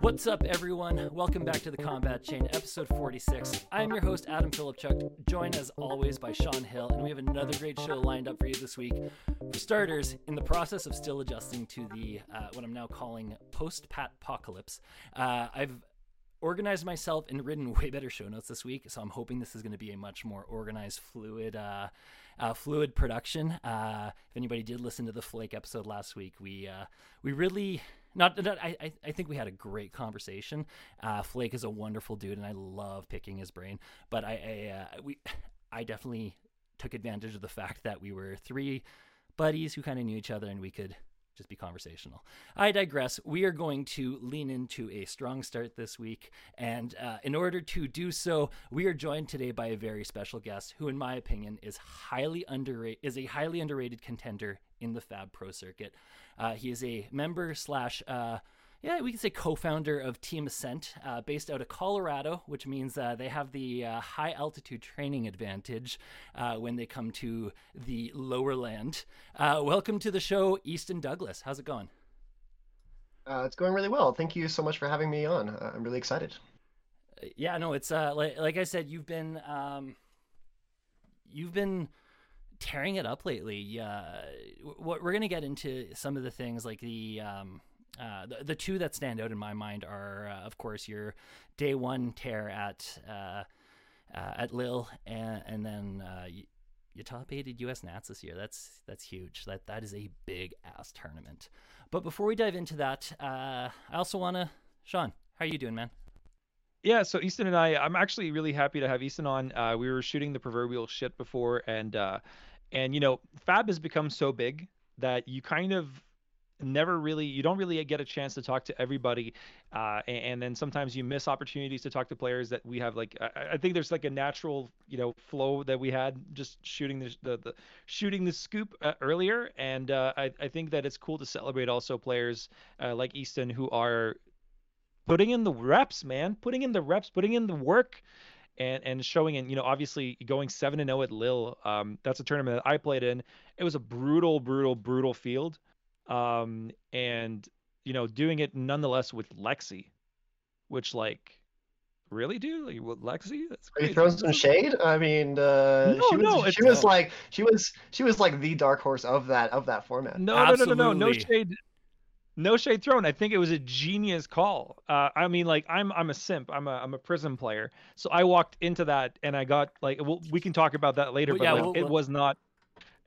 What's up, everyone? Welcome back to the Combat Chain, episode 46. I'm your host, Adam Philipchuk, joined as always by Sean Hill, and we have another great show lined up for you this week. For starters, in the process of still adjusting to the uh, what I'm now calling post-pat apocalypse, uh, I've organized myself and written way better show notes this week. So I'm hoping this is going to be a much more organized, fluid, uh, uh, fluid production. Uh, if anybody did listen to the Flake episode last week, we uh, we really not, not I, I think we had a great conversation. Uh, Flake is a wonderful dude, and I love picking his brain. But I, I uh, we I definitely took advantage of the fact that we were three buddies who kind of knew each other, and we could just be conversational. I digress. We are going to lean into a strong start this week. And uh, in order to do so, we are joined today by a very special guest who, in my opinion, is highly underrated, is a highly underrated contender in the Fab Pro circuit. Uh, he is a member slash uh, yeah, we can say co-founder of Team Ascent, uh, based out of Colorado, which means uh, they have the uh, high altitude training advantage uh, when they come to the lower land. Uh, welcome to the show, Easton Douglas. How's it going? Uh, it's going really well. Thank you so much for having me on. I'm really excited. Yeah, no, it's like, like I said, you've been um, you've been tearing it up lately. we're going to get into some of the things like the um, uh, the, the two that stand out in my mind are, uh, of course, your day one tear at uh, uh at Lille, and, and then uh, you, you top aided US Nats this year. That's that's huge. That that is a big ass tournament. But before we dive into that, I also want to, Sean, how are you doing, man? Yeah, so Easton and I, I'm actually really happy to have Easton on. we were shooting the proverbial shit before, and and you know, Fab has become so big that you kind of never really you don't really get a chance to talk to everybody uh, and, and, then sometimes you miss opportunities to talk to players that we have like I, I think there's like a natural you know flow that we had just shooting the the, the shooting the scoop uh, earlier and uh, I, I think that it's cool to celebrate also players uh, like Easton who are putting in the reps man putting in the reps putting in the work and and showing and you know obviously going 7 and 0 at Lille um, that's a tournament that I played in. It was a brutal brutal brutal field um, and you know doing it nonetheless with Lexi, which like really do like with Lexi? That's Are you throwing some shade? I mean, uh, no, she was no, she was like she was she was like the dark horse of that of that format. No, Absolutely. no, no, no, no, no shade. No shade thrown. I think it was a genius call. Uh, I mean, like I'm I'm a simp. I'm a I'm a Prism player. So I walked into that and I got like well, we can talk about that later. Well, but yeah, like, well, it was not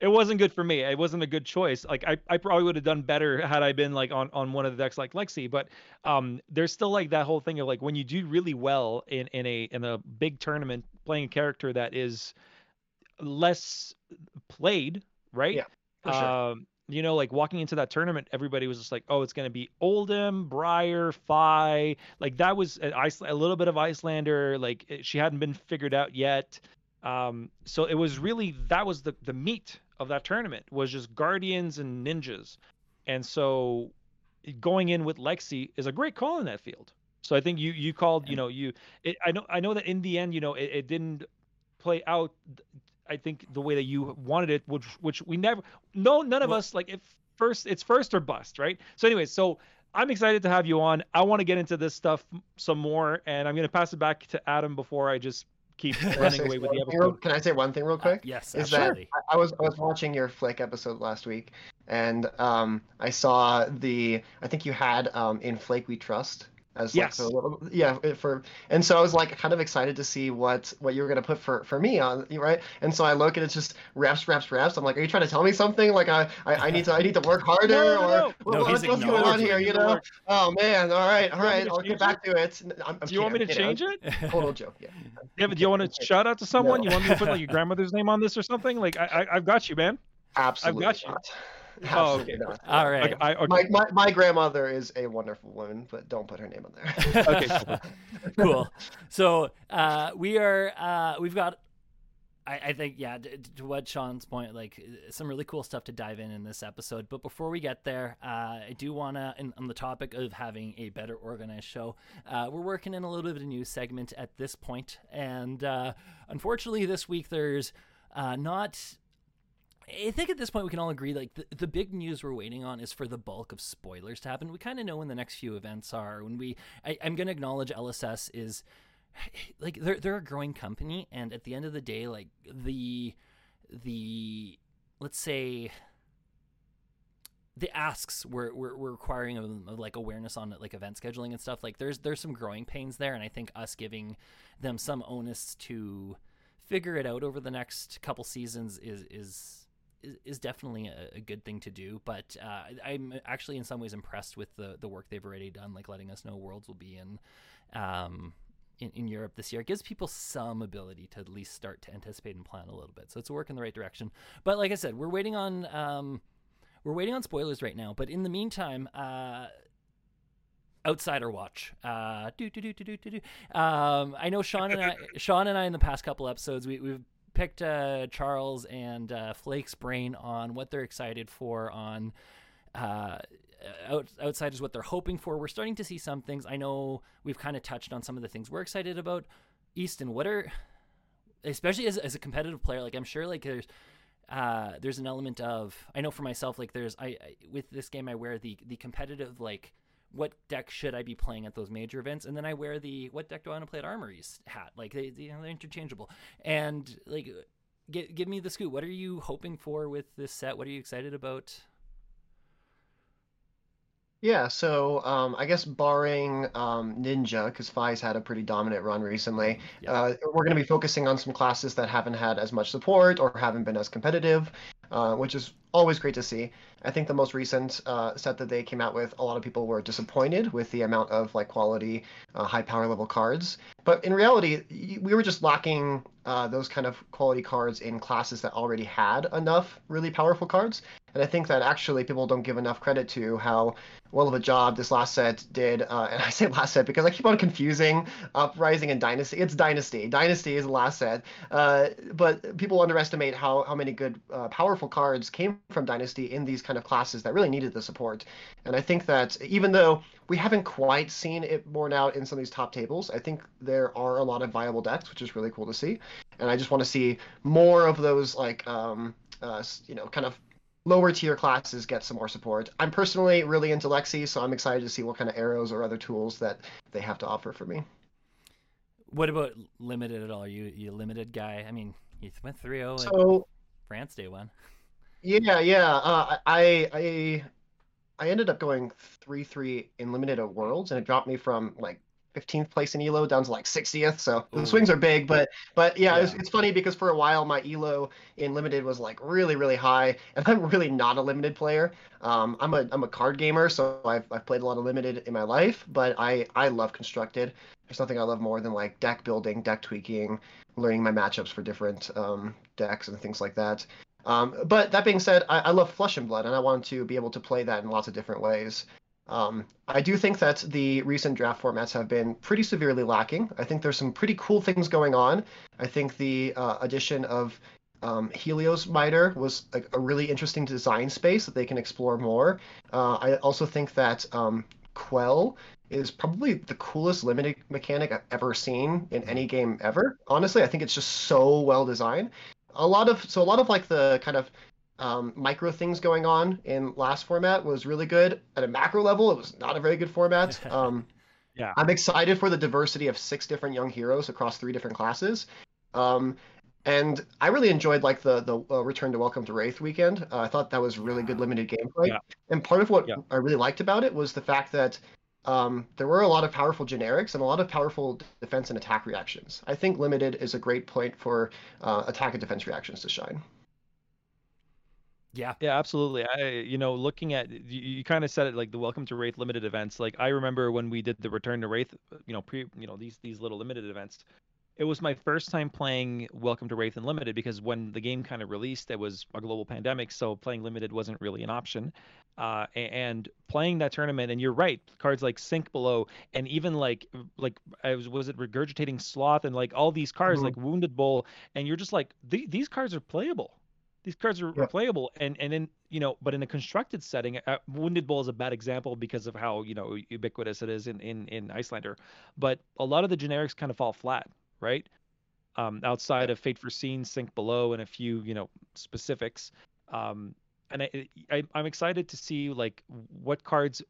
it wasn't good for me. It wasn't a good choice. Like I, I probably would have done better had I been like on, on one of the decks like Lexi. But um, there's still like that whole thing of like when you do really well in, in a in a big tournament, playing a character that is less played, right? Yeah. For sure. Um, you know, like walking into that tournament, everybody was just like, "Oh, it's gonna be Oldhim, Briar, Fai." Like that was a, a little bit of Iyslander. Like she hadn't been figured out yet. Um, so it was really that was the the meat of that tournament was just guardians and ninjas, and so going in with Lexi is a great call in that field. So I think you you called you know you it, I know I know that in the end you know it, it didn't play out I think the way that you wanted it which which we never no none of well, us like if first it's first or bust right? So anyway so I'm excited to have you on. I want to get into this stuff some more and I'm going to pass it back to Adam before I just keep running away with the episode. Can I say one thing real quick? Uh, yes, is absolutely. that I, I, was I was watching your Flake episode last week, and um, I saw the I think you had um, in Flake We Trust as yes. like little, yeah for and so I was like kind of excited to see what what you were gonna put for for me on right? And so I look and it's just reps reps reps I'm like are you trying to tell me something? Like I I, I need to I need to work harder no, no, or no. What, what's, what's going on here you know? Oh man. All right. All right. I'll get back to it. I'm, I'm do you want me to change it? Total joke yeah. Yeah but do you want to shout out to someone? You want me to put like your grandmother's name on this or something? Like I, I I've got you man. Absolutely I've got you. Not. Oh, okay. All right. I, okay. My, my, my, grandmother is a wonderful woman, but don't put her name on there. okay. cool. So uh, we are uh, we've got I, I think yeah. To, to what Sean's point, like some really cool stuff to dive in in this episode. But before we get there, uh, I do want to, on the topic of having a better organized show, uh, we're working in a little bit of a new segment at this point, and uh, unfortunately, this week there's uh, not I think at this point we can all agree like the, the big news we're waiting on is for the bulk of spoilers to happen. We kind of know when the next few events are. When we, I, am going to acknowledge LSS is like they're they're a growing company, and at the end of the day, like the the let's say the asks we're, we're, we're requiring of, of, like awareness on like event scheduling and stuff like there's there's some growing pains there and i think us giving them some onus to figure it out over the next couple seasons is is is, definitely a, a, good thing to do. But uh, I'm actually in some ways impressed with the the work they've already done, like letting us know Worlds will be in. Um, in, in Europe this year. It gives people some ability to at least start to anticipate and plan a little bit. So it's a work in the right direction. But like I said, we're waiting on um, we're waiting on spoilers right now. But in the meantime, uh, Outsider Watch. Uh, do, do, do, do, do, do. Um, I know Sean and I, Sean and I, in the past couple episodes, we, we've picked uh, Charles and uh, Flake's brain on what they're excited for on uh, out, Outsiders, what they're hoping for. We're starting to see some things. I know we've kind of touched on some of the things we're excited about. Easton, what are, especially as, as a competitive player, like I'm sure like there's uh, there's an element of I know for myself like there's I, I with this game I wear the the competitive like what deck should I be playing at those major events? And then I wear the what deck do I want to play at Armories hat? Like they, you know, they're interchangeable. And like, give give me the scoop. What are you hoping for with this set? What are you excited about? Yeah, so um, I guess barring um, Ninja, because Fai's had a pretty dominant run recently, yeah. uh, we're going to be focusing on some classes that haven't had as much support or haven't been as competitive, uh, which is always great to see. I think the most recent uh, set that they came out with, a lot of people were disappointed with the amount of like quality, uh, high power level cards. But in reality, we were just lacking uh, those kind of quality cards in classes that already had enough really powerful cards. And I think that actually people don't give enough credit to how well of a job this last set did. Uh, and I say last set because I keep on confusing Uprising and Dynasty. It's Dynasty. Dynasty is the last set. Uh, but people underestimate how, how many good, uh, powerful cards came from Dynasty in these kind of classes that really needed the support. And I think that even though we haven't quite seen it borne out in some of these top tables, I think there are a lot of viable decks, which is really cool to see. And I just want to see more of those, like, um, uh, you know, kind of lower tier classes get some more support. I'm personally really into Lexi, so I'm excited to see what kind of arrows or other tools that they have to offer for me. What about limited at all? You you limited guy? I mean, you went 3-0 so, France day one. Yeah, yeah. Uh, I I I ended up going three three in limited at Worlds, and it dropped me from like 15th place in elo down to like 60th so Ooh. the swings are big but but yeah, yeah. It's, it's, funny because for a while my elo in limited was like really really high and i'm really not a limited player um, i'm a i'm a card gamer so I've, I've played a lot of limited in my life but i i love constructed there's nothing i love more than like deck building deck tweaking learning my matchups for different um, decks and things like that um, but that being said I, I love flesh and blood and i want to be able to play that in lots of different ways um, I do think that the recent draft formats have been pretty severely lacking. I think there's some pretty cool things going on. I think the uh, addition of um, Helios Miter was a, a, really interesting design space that they can explore more. Uh, I also think that um, Quell is probably the coolest limited mechanic I've ever seen in any game ever. Honestly, I think it's just so well designed. A lot of so a lot of like the kind of um, micro things going on in last format was really good. At a macro level, it was not a very good format. Um, yeah, I'm excited for the diversity of six different young heroes across three different classes. Um, and I really enjoyed like the the uh, Return to Welcome to Rathe weekend. Uh, I thought that was really good limited gameplay. Yeah. And part of what yeah. I really liked about it was the fact that um, there were a lot of powerful generics and a lot of powerful defense and attack reactions. I think limited is a great point for uh, attack and defense reactions to shine. Yeah. Yeah, absolutely. I, you know, looking at you, you kind of said it like the Welcome to Rathe limited events. Like I remember when we did the Return to Rathe, you know, pre, you know, these these little limited events. It was my first time playing Welcome to Rathe Unlimited because when the game kind of released, it was a global pandemic, so playing limited wasn't really an option. Uh, and playing that tournament, and you're right, cards like Sink Below, and even like like I was was it Regurgitating Slog, and like all these cards Mhm. like Wounded Bull, and you're just like the, these cards are playable. These cards are, Yeah. playable, and and in you know, but in a constructed setting, uh, Wounded Bull is a bad example because of how you know ubiquitous it is in in in Iyslander. But a lot of the generics kind of fall flat, right? Um, outside of Fate for Foreseen, Sink Below, and a few you know specifics. Um, and I, I I'm excited to see like what cards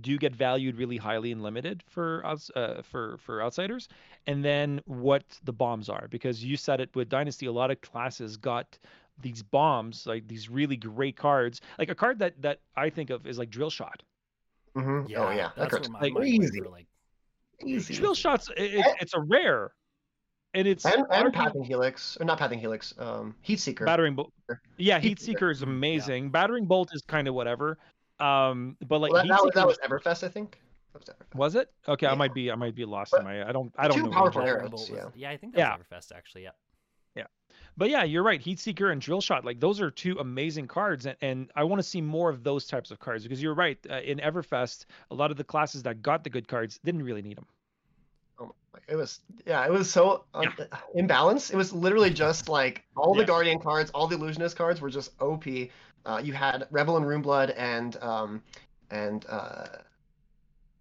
do get valued really highly and limited for outs uh, for for outsiders, and then what the bombs are because you said it with Dynasty, a lot of classes got these bombs like these really great cards like a card that that i think of is like drill shot Mm-hmm. Yeah, oh yeah, that that's card's where my like, mind went easy. for, like easy. drill shots it, it, it's a rare and it's and, and Pathing Helix, or not Pathing Helix, um, Heat Seeker. battering bolt yeah heat Heat Seeker. seeker is amazing battering bolt is kind of whatever um but like Well, that, that, was, that was Everfest, I think. Was Everfest. was it okay i might be i might be lost But in my i don't i don't two know powerful arrows, Bolt was- yeah. yeah, I think that Yeah. Everfest actually. Yeah. Yeah. But yeah, you're right. Heat Seeker and Drill Shot, like those are two amazing cards, and, and I want to see more of those types of cards because you're right. Uh, in Everfest, a lot of the classes that got the good cards didn't really need them. Oh my, it was yeah, it was so un- imbalanced. It was literally just like all the Guardian cards, all the Illusionist cards were just OP. Uh, you had Revel in Runeblood and um and uh,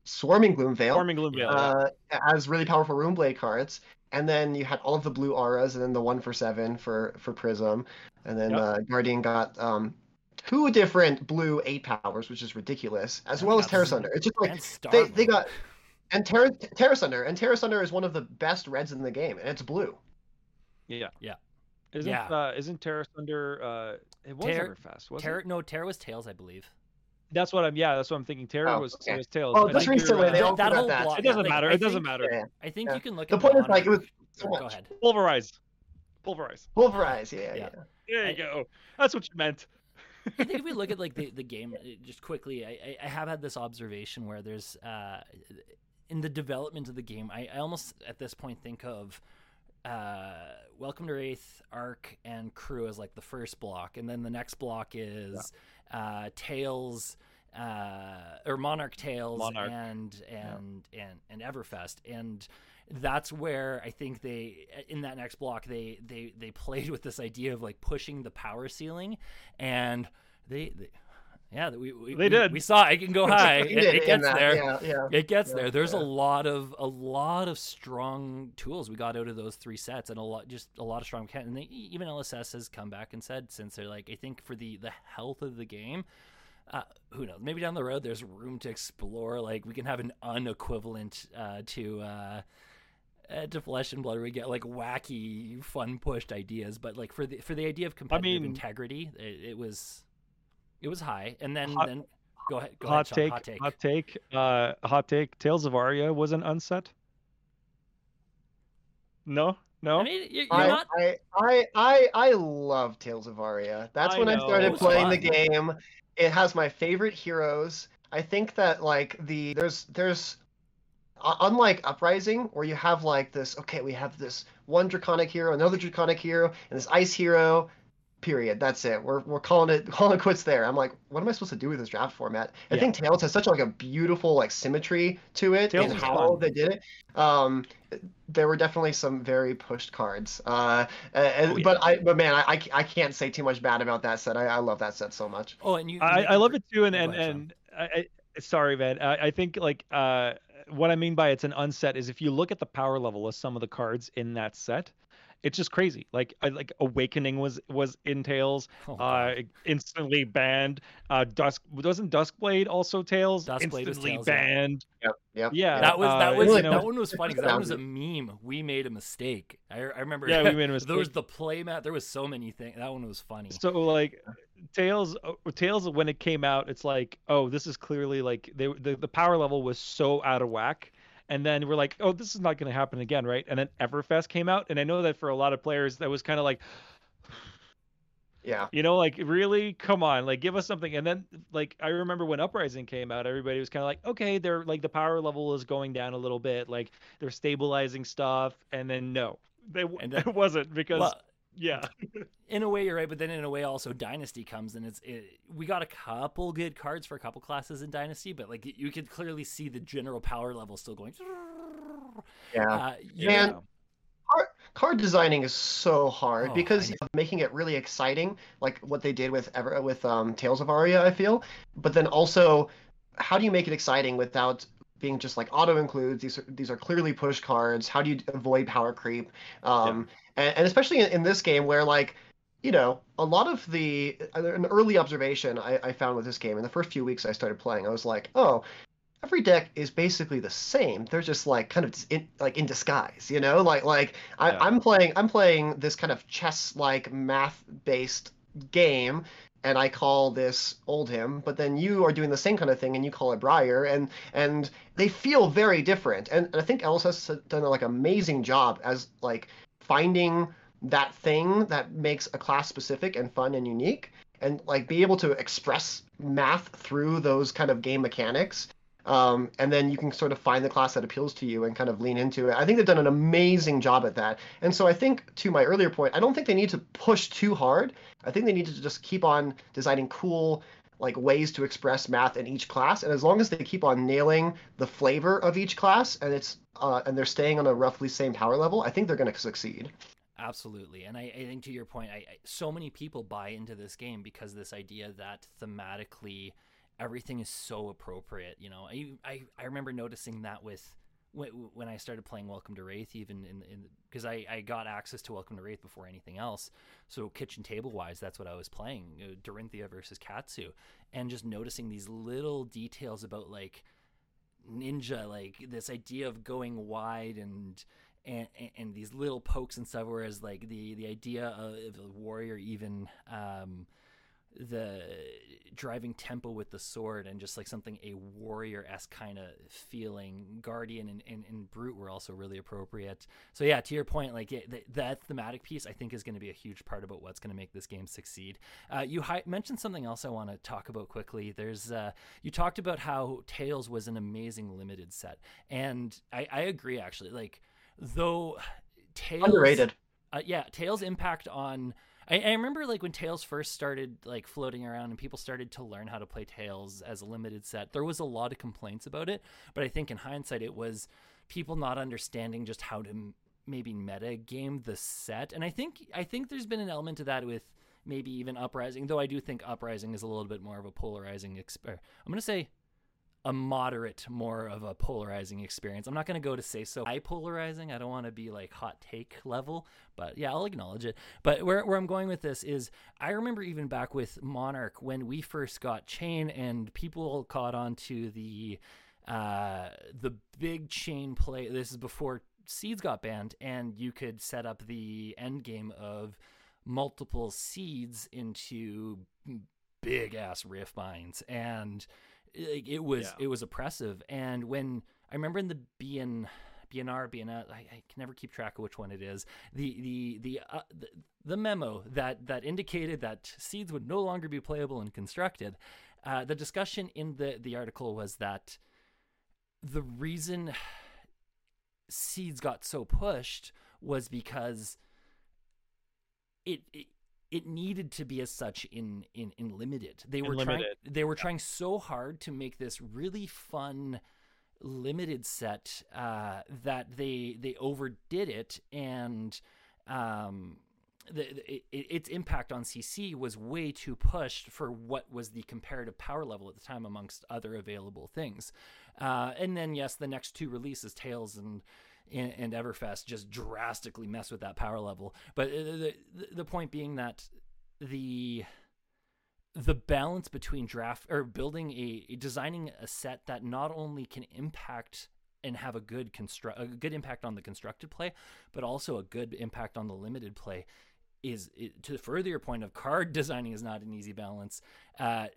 Swarming Gloomveil Forming Gloomveil. yeah. uh, as really powerful Runeblade cards, and then you had all of the blue auras, and then the one for seven for for Prism, and then Yep. uh, Guardian got um two different blue eight powers, which is ridiculous, as well as got Terra Z- Sunder. It's just like they they got and Terra Terra Sunder, and Terra Sunder is one of the best reds in the game, and it's blue. yeah. yeah. Isn't Yeah. uh, isn't Terra Thunder? Uh, it was Terra- Everfest, was Terra, it? no, Terra was Tales, I believe. That's what I'm. Yeah, that's what I'm thinking. Terra Oh, was okay. was Tales. Well, just think you're, recently they That- all that whole that. block- It doesn't like, matter. I It doesn't think- matter. Yeah, yeah. I think Yeah. you can look at The at point is like it was so Go ahead. Pulverize. Pulverize. Pulverize, yeah, Yeah. yeah. There I- you go. That's what you meant. I think if we look at like the, the game uh, just quickly, I, I, I have had this observation where there's uh, in the development of the game, I, I almost at this point think of uh, Welcome to Rathe, Arc, and Crew as like the first block, and then the next block is uh, Tales. Uh, or Monarch Tales Monarch. and and and and Everfest, and that's where I think they in that next block they they they played with this idea of like pushing the power ceiling, and they, they yeah we we, They we- did. we saw it can go high it, it gets that, there Yeah, yeah. it gets Yeah, there there's a lot of a lot of strong tools we got out of those three sets and a lot just a lot of strong mechanics. and they, even LSS has come back and said since they're like I think for the the health of the game uh, who knows? Maybe down the road there's room to explore. Like we can have an unequivalent uh, to uh, uh, to Flesh and Blood. Where we get like wacky, fun pushed ideas. But like for the for the idea of competitive mean- integrity, it, it was it was high. And then Hot- then go ahead. Go hot, ahead, take, hot take. hot take. Uh, hot take. Tales of Aria was an unset. No, no. I mean, you're, you're I, not. I, I, I, I love Tales of Aria. That's I when I started It was playing the fun. game. It has my favorite heroes. I think that like the there's there's uh, unlike Uprising where you have like this okay we have this one draconic hero another draconic hero and this ice hero period that's it we're, we're calling it calling it quits there i'm like what am i supposed to do with this draft format i Yeah. think tales has such like a beautiful like symmetry to it Tales and how fun. they did it um there were definitely some very pushed cards uh and, Oh, yeah. but i but man I, I I can't say too much bad about that set i, I love that set so much Oh, and you. I, you I love it too, and and and I, I, sorry, man. I, I think like uh, what I mean by it's an unset is if you look at the power level of some of the cards in that set, it's just crazy. Like I, like Awakening was was in Tales, Oh, uh, instantly banned. Uh, Dusk wasn't Duskblade also Tales, Duskblade was instantly Tales, yeah. banned. yep yep Yeah, that was that uh, was you really know, that one was funny 'cause that was a meme. We made a mistake. I, I remember. Yeah, we made a mistake. there was mistake. the playmat. There was so many things. That one was funny. So like Tales uh, Tales when it came out, it's like, oh, this is clearly like they, the the power level was so out of whack. And then we're like, oh, this is not going to happen again, right? And then Everfest came out, and I know that for a lot of players, that was kind of like, Yeah. You know, like really, come on, like give us something. And then, like I remember when Uprising came out, everybody was kind of like, okay, they're like the power level is going down a little bit, like they're stabilizing stuff, and then no, they And then- it wasn't because Well, yeah, in a way you're right, but then in a way also Dynasty comes and it's it, we got a couple good cards for a couple classes in Dynasty, but like you could clearly see the general power level still going. Yeah. Uh, you- Man, card designing is so hard Oh, because I of making it really exciting, like what they did with Ever with um, Tales of Aria, I feel. But then also, how do you make it exciting without being just like auto includes? These are these are clearly push cards. How do you avoid power creep? Um, and, and especially in, in this game where like. You know, a lot of the an early observation I, I found with this game in the first few weeks I started playing, I was like, oh, every deck is basically the same. They're just like kind of in, like in disguise, you know. Like like I, Yeah. I'm playing I'm playing this kind of chess like math based game, and I call this Oldhim. But then you are doing the same kind of thing, and you call it Briar, and and they feel very different. And, and I think LSS has done a like amazing job as like finding that thing that makes a class specific and fun and unique and like be able to express math through those kind of game mechanics um, and then you can sort of find the class that appeals to you and kind of lean into it. I think they've done an amazing job at that. And so I think, to my earlier point, I don't think they need to push too hard. I think they need to just keep on designing cool like ways to express math in each class. And as long as they keep on nailing the flavor of each class and it's uh, and they're staying on a roughly same power level, I think they're going to succeed. Absolutely, and I, I think to your point, I, I so many people buy into this game because this idea that thematically everything is so appropriate. You know, I I, I remember noticing that with when, I started playing Welcome to Rathe, even in in because I, I got access to Welcome to Rathe before anything else. So kitchen table wise, that's what I was playing, uh, Dorinthia versus Katsu, and just noticing these little details about like ninja, like this idea of going wide and and, and, these little pokes and stuff. Whereas like the the idea of a warrior, even um, the driving tempo with the sword and just like something a warrior esque kind of feeling. Guardian and, and, and brute were also really appropriate. So yeah, to your point, like it, th- that thematic piece, I think is going to be a huge part about what's going to make this game succeed. Uh, you hi- mentioned something else I want to talk about quickly. There's uh, you talked about how Tales was an amazing limited set, and I, I agree actually. Like though Tales Underrated. uh, yeah, Tales' impact on. I, I remember like when Tales first started like floating around and people started to learn how to play Tales as a limited set. There was a lot of complaints about it, but I think in hindsight it was people not understanding just how to m- maybe meta game the set. And I think I think there's been an element to that with maybe even Uprising, though I do think Uprising is a little bit more of a polarizing. Exp- I'm gonna say a moderate, more of a polarizing experience. I'm not going to go to say so high polarizing. I don't want to be like hot take level, but yeah, I'll acknowledge it. But where, where I'm going with this is I remember even back with Monarch when we first got Chane and people caught on to the uh, the big chain play. This is before Seeds got banned, and you could set up the end game of multiple seeds into big ass riff mines and it, it was Yeah. it was oppressive and when i remember in the bn bnr bn I, I can never keep track of which one it is the the the, uh, the the memo that that indicated that seeds would no longer be playable and constructed uh, the discussion in the the article was that the reason seeds got so pushed was because it, it it needed to be as such in in in limited. They were trying they were trying so hard to make this really fun limited set uh, that they they overdid it and um the, the- it, its impact on CC was way too pushed for what was the comparative power level at the time amongst other available things. Uh, and then yes, the next two releases, Tales and and, and Everfest, just drastically mess with that power level. But uh, the the, the point being that the the balance between draft or building a designing a set that not only can impact and have a good construct a good impact on the constructed play, but also a good impact on the limited play is to the further your point of card designing is not an easy balance. Uh,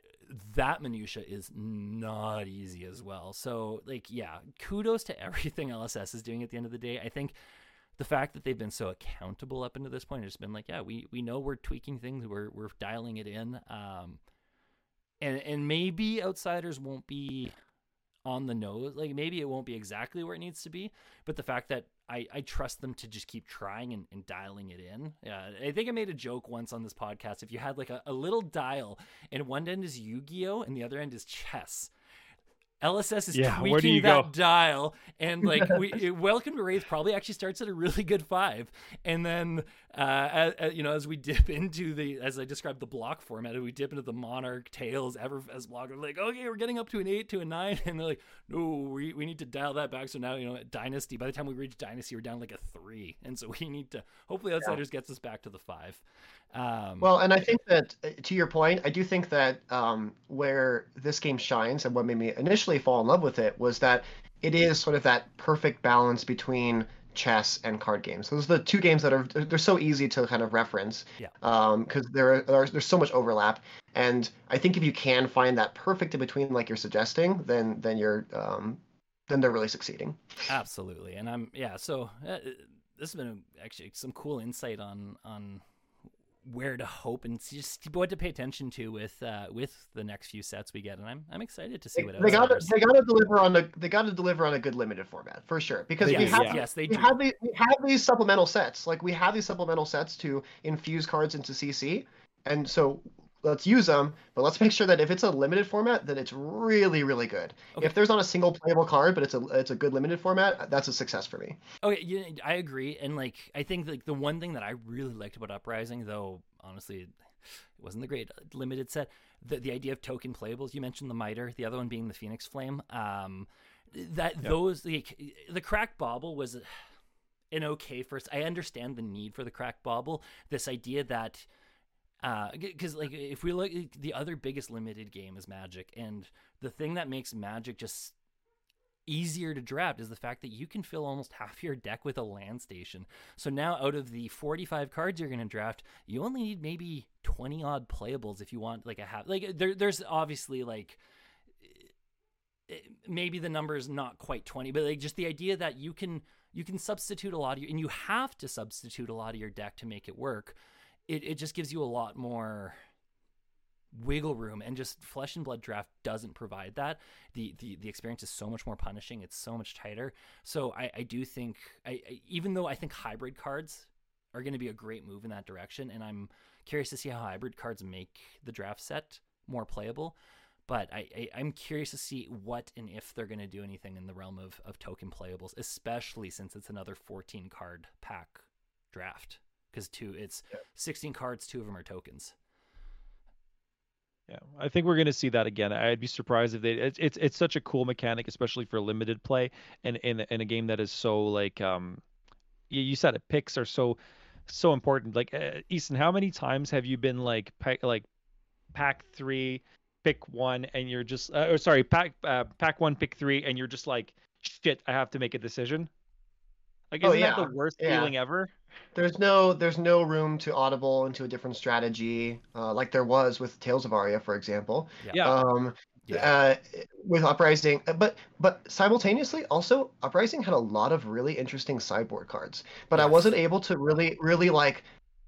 that minutia is not easy as well. So like yeah, kudos to everything LSS is doing at the end of the day. I think the fact that they've been so accountable up until this point has been like, yeah, we we know we're tweaking things, we're we're dialing it in, um, and and maybe outsiders won't be on the nose, like maybe it won't be exactly where it needs to be, but the fact that I, I trust them to just keep trying and, and dialing it in. Yeah, I think I made a joke once on this podcast. If you had like a, a little dial and one end is Yu Gi Oh and the other end is chess, LSS is yeah, tweaking that go? dial, and like we, Welcome to Rathe probably actually starts at a really good five, and then uh, as, as, you know as we dip into the as I described the block format, as we dip into the Monarch Tales Everfest block, we're like, okay, we're getting up to an eight to a nine, and they're like, no, we we need to dial that back. So now you know Dynasty. By the time we reach Dynasty, we're down like a three, and so we need to hopefully Outsiders yeah. gets us back to the five. Um, well, and I think that uh, to your point, I do think that um, where this game shines and what made me initially fall in love with it was that it is sort of that perfect balance between chess and card games. Those are the two games that are they're so easy to kind of reference. Yeah. Um, because um, there are there's so much overlap, and I think if you can find that perfect in between, like you're suggesting, then then you're um, then they're really succeeding. Absolutely, and I'm yeah. So uh, this has been actually some cool insight on on where to hope and just what to pay attention to with uh, with the next few sets we get, and I'm I'm excited to see what they got. They got to deliver on a they got to deliver on a good limited format for sure because yes, we have yes, they we do. have, the, we have these supplemental sets like we have these supplemental sets to infuse cards into CC, and so let's use them, but let's make sure that if it's a limited format, that it's really, really good. Okay. If there's not a single playable card, but it's a it's a good limited format, that's a success for me. Okay, yeah, I agree, and like I think like the one thing that I really liked about Uprising, though honestly it wasn't the great limited set, the the idea of token playables. You mentioned the Miter, the other one being the Phoenix Flame. Um, that yep. those like the crack bauble was an okay first. I understand the need for the crack bauble. This idea that because uh, like if we look the other biggest limited game is magic and the thing that makes magic just easier to draft is the fact that you can fill almost half your deck with a land station. So now out of the 45 cards you're going to draft you only need maybe 20 odd playables if you want like a half like there, there's obviously like eh, maybe the number is not quite 20 but like just the idea that you can you can substitute a lot of your and you have to substitute a lot of your deck to make it work it, it just gives you a lot more wiggle room and just flesh and blood draft doesn't provide that. The the, the experience is so much more punishing it's so much tighter. So i, I do think I, I even though i think hybrid cards are going to be a great move in that direction and i'm curious to see how hybrid cards make the draft set more playable but I, I am curious to see what and if they're going to do anything in the realm of, of token playables especially since it's another 14 card pack draft because two it's yeah. 16 cards two of them are tokens yeah i think we're going to see that again i'd be surprised if they it's, it's it's such a cool mechanic especially for limited play and in, in a game that is so like um you, you said it picks are so so important like uh, easton how many times have you been like pack, like pack three pick one and you're just uh, or sorry pack uh, pack one pick three and you're just like shit i have to make a decision like oh, isn't oh, yeah. that the worst yeah. feeling ever there's no there's no room to audible into a different strategy uh, like there was with Tales of Aria, for example. Yeah. Um, yeah. Uh, with Uprising, uh, but but simultaneously also Uprising had a lot of really interesting sideboard cards, but yes. I wasn't able to really really like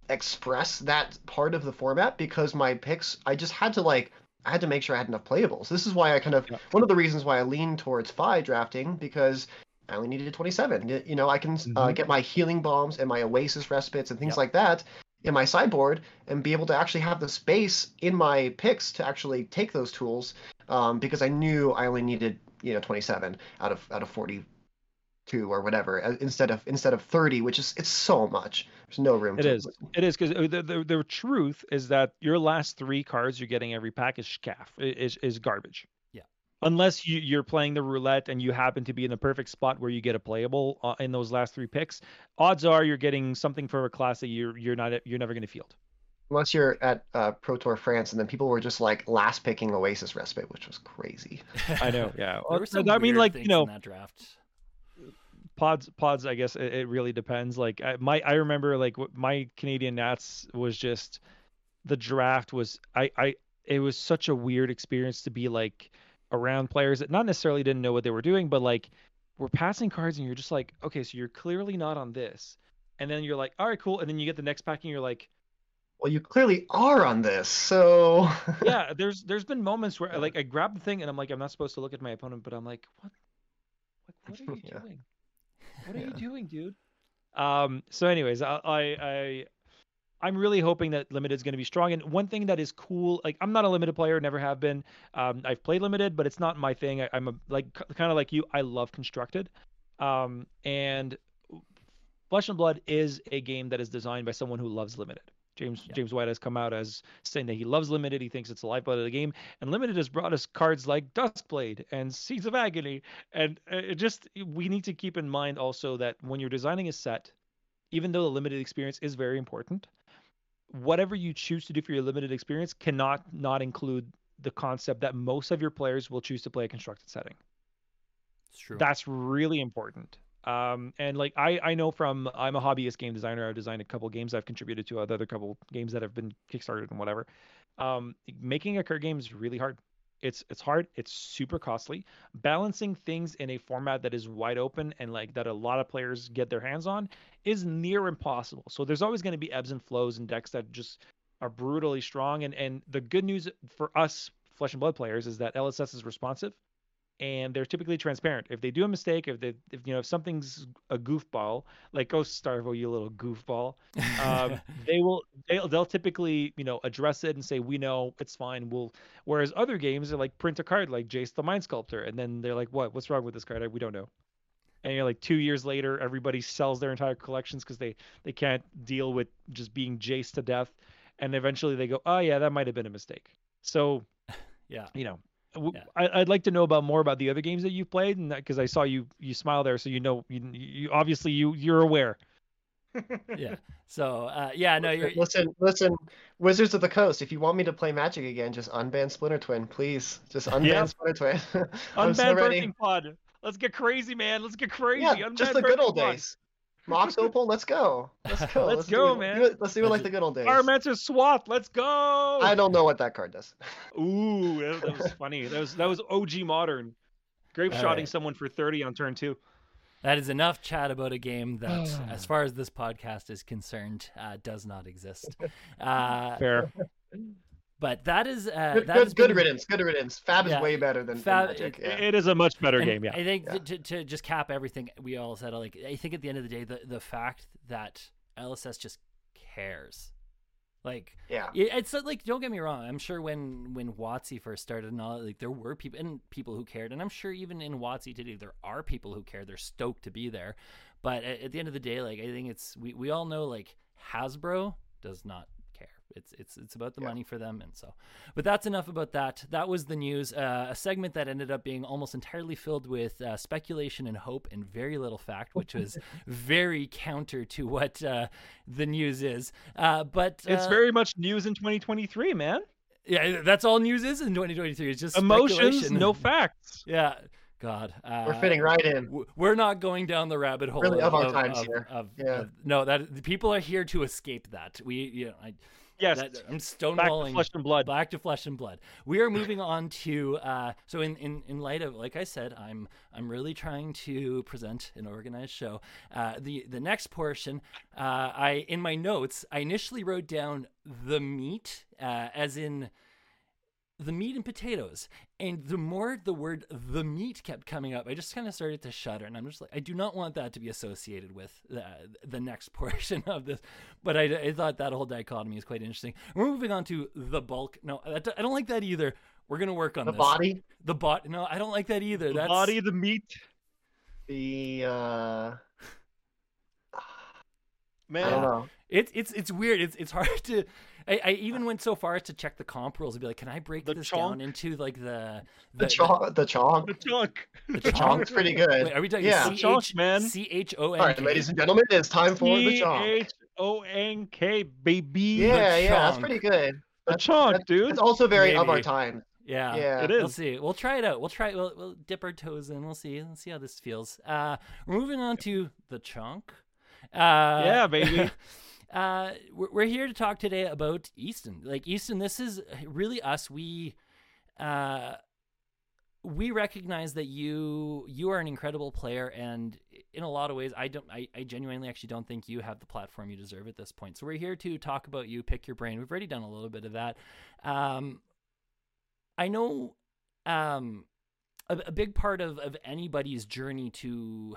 express that part of the format because my picks I just had to like I had to make sure I had enough playables. This is why I kind of yeah. one of the reasons why I lean towards Fai drafting because I only needed 27. You know, I can uh, mm-hmm. uh, get my healing bombs and my oasis respites and things yep. like that in my sideboard and be able to actually have the space in my picks to actually take those tools um, because I knew I only needed you know 27 out of out of 42 or whatever uh, instead of instead of 30 which is it's so much there's no room it is it is because uh, the, the, the truth is that your last three cards you're getting every pack is scaff is, is garbage unless you, you're playing the roulette and you happen to be in the perfect spot where you get a playable uh, in those last three picks, odds are you're getting something for a class that you're you're not you're never going to field. Unless you're at uh, Pro Tour France, and then people were just like last picking Oasis Respite, which was crazy. I know, yeah. well, I mean, like you know, that draft. Pods, pods. I guess it, it really depends. Like I, my, I remember like my Canadian Nats was just the draft was. I, I, it was such a weird experience to be like around players that not necessarily didn't know what they were doing, but like we're passing cards and you're just like, okay, so you're clearly not on this. And then you're like, all right, cool. And then you get the next pack and you're like, well, you clearly are on this, so yeah. There's there's been moments where like I grab the thing and I'm like, I'm not supposed to look at my opponent, but I'm like, what? What, what are you yeah. doing? What are yeah. you doing, dude? Um. So, anyways, I, I I'm really hoping that limited is going to be strong. And one thing that is cool, like I'm not a limited player, never have been. Um, I've played limited, but it's not my thing. I, am a like kind of like you. I love constructed, um, and Flesh and Blood is a game that is designed by someone who loves limited. James yeah. James White has come out as saying that he loves limited. He thinks it's the lifeblood of the game, and limited has brought us cards like Duskblade and Seeds of Agony. And uh, it just we need to keep in mind also that when you're designing a set, even though the limited experience is very important, whatever you choose to do for your limited experience cannot not include the concept that most of your players will choose to play a constructed setting. It's true. That's really important. Um, and like I, I know from I'm a hobbyist game designer. I've designed a couple games. I've contributed to other couple games that have been kickstarted and whatever. Um, making a card game is really hard. It's it's hard. It's super costly. Balancing things in a format that is wide open and like that a lot of players get their hands on is near impossible. So there's always going to be ebbs and flows and decks that just are brutally strong. And and the good news for us flesh and blood players is that LSS is responsive and they're typically transparent. If they do a mistake, if they, if you know, if something's a goofball, like Ghost Starvo, you little goofball, um, they will, they'll, they'll typically, you know, address it and say, we know it's fine. We'll. Whereas other games are like print a card, like Jace the Mind Sculptor, and then they're like, what? What's wrong with this card? We don't know. And you're like two years later, everybody sells their entire collections because they they can't deal with just being Jace to death, and eventually they go, oh yeah, that might have been a mistake. So, yeah, you know, yeah. I, would like to know about more about the other games that you've played, and because I saw you you smile there, so you know you, you obviously you you're aware. yeah. So uh, yeah, no, you're listen, listen, Wizards of the Coast. If you want me to play Magic again, just unban Splinter Twin, please. Just unban yeah. Splinter Twin. unban so Birthing Pod. Let's get crazy, man. Let's get crazy. Yeah, unban just the good old Pod. days. Mox Opal, let's go. Let's go. let's, let's go, man. it, let's do it like the good old days. Pyromancer Swath, let's go. I don't know what that card does. Ooh, that, that was funny. That was that was OG modern. Grape shotting right. someone for 30 on turn two. That is enough chat about a game that, as far as this podcast is concerned, uh, does not exist. Uh, Fair. But that is uh, good, that good, good riddance. Good riddance. Fab yeah. is way better than, Fab. Than Magic, yeah. it is a much better and game. Yeah. I think yeah. To, to just cap everything we all said, like I think at the end of the day, the the fact that LSS just cares. Like yeah, it's like don't get me wrong. I'm sure when when WotC first started and all, like there were people and people who cared, and I'm sure even in WotC today there are people who care. They're stoked to be there, but at, at the end of the day, like I think it's we we all know like Hasbro does not it's it's it's about the yeah. money for them, and so. But that's enough about that. That was the news. Uh, a segment that ended up being almost entirely filled with uh, speculation and hope, and very little fact, which was very counter to what uh, the news is. Uh, but it's uh, very much news in 2023, man. Yeah, that's all news is in 2023. It's just emotions, no facts. Yeah. God, uh, we're fitting right in. We're not going down the rabbit hole. Really of, of our times of, here. yeah. no, that people are here to escape that. We, you know, I, Yes, that, I'm stonewalling. Back to flesh and blood. Back to flesh and blood. We are moving on to uh, so in, in in light of like I said, I'm I'm really trying to present an organized show. Uh, the the next portion, uh, I in my notes, I initially wrote down the meat, uh, as in the meat and potatoes. And the more the word the meat kept coming up, I just kind of started to shudder. And I'm just like, I do not want that to be associated with the, the next portion of this. But I, I thought that whole dichotomy is quite interesting. We're moving on to the bulk. No, I don't like that either. We're going to work on the this. body. The bot. No, I don't like that either. The That's... body, the meat. The, uh, man. I don't know. It's it's it's weird. It's it's hard to I, I, even went so far as to check the comp rules and be like, can I break the this chonk? down into like the the, the chonk? The chonk. The chunk. The, the chonk's pretty good. Wait, are we talking yeah. C-H- chonk, man? C H O N. All right, ladies and gentlemen, it's time for the chonk. C H O N K, baby. Yeah, yeah, that's pretty good. The chonk, dude. It's also very Maybe. of our time. Yeah, yeah, it is. We'll see. We'll try it out. We'll try. We'll, we'll dip our toes in. We'll see. Let's see how this feels. Uh, we're moving on to the chunk. Uh, yeah, baby. uh, we're, here to talk today about Easton. Like Easton, this is really us. We, uh, we recognize that you you are an incredible player and in a lot of ways i don't I, I genuinely actually don't think you have the platform you deserve at this point so we're here to talk about you pick your brain we've already done a little bit of that um i know um a, a big part of of anybody's journey to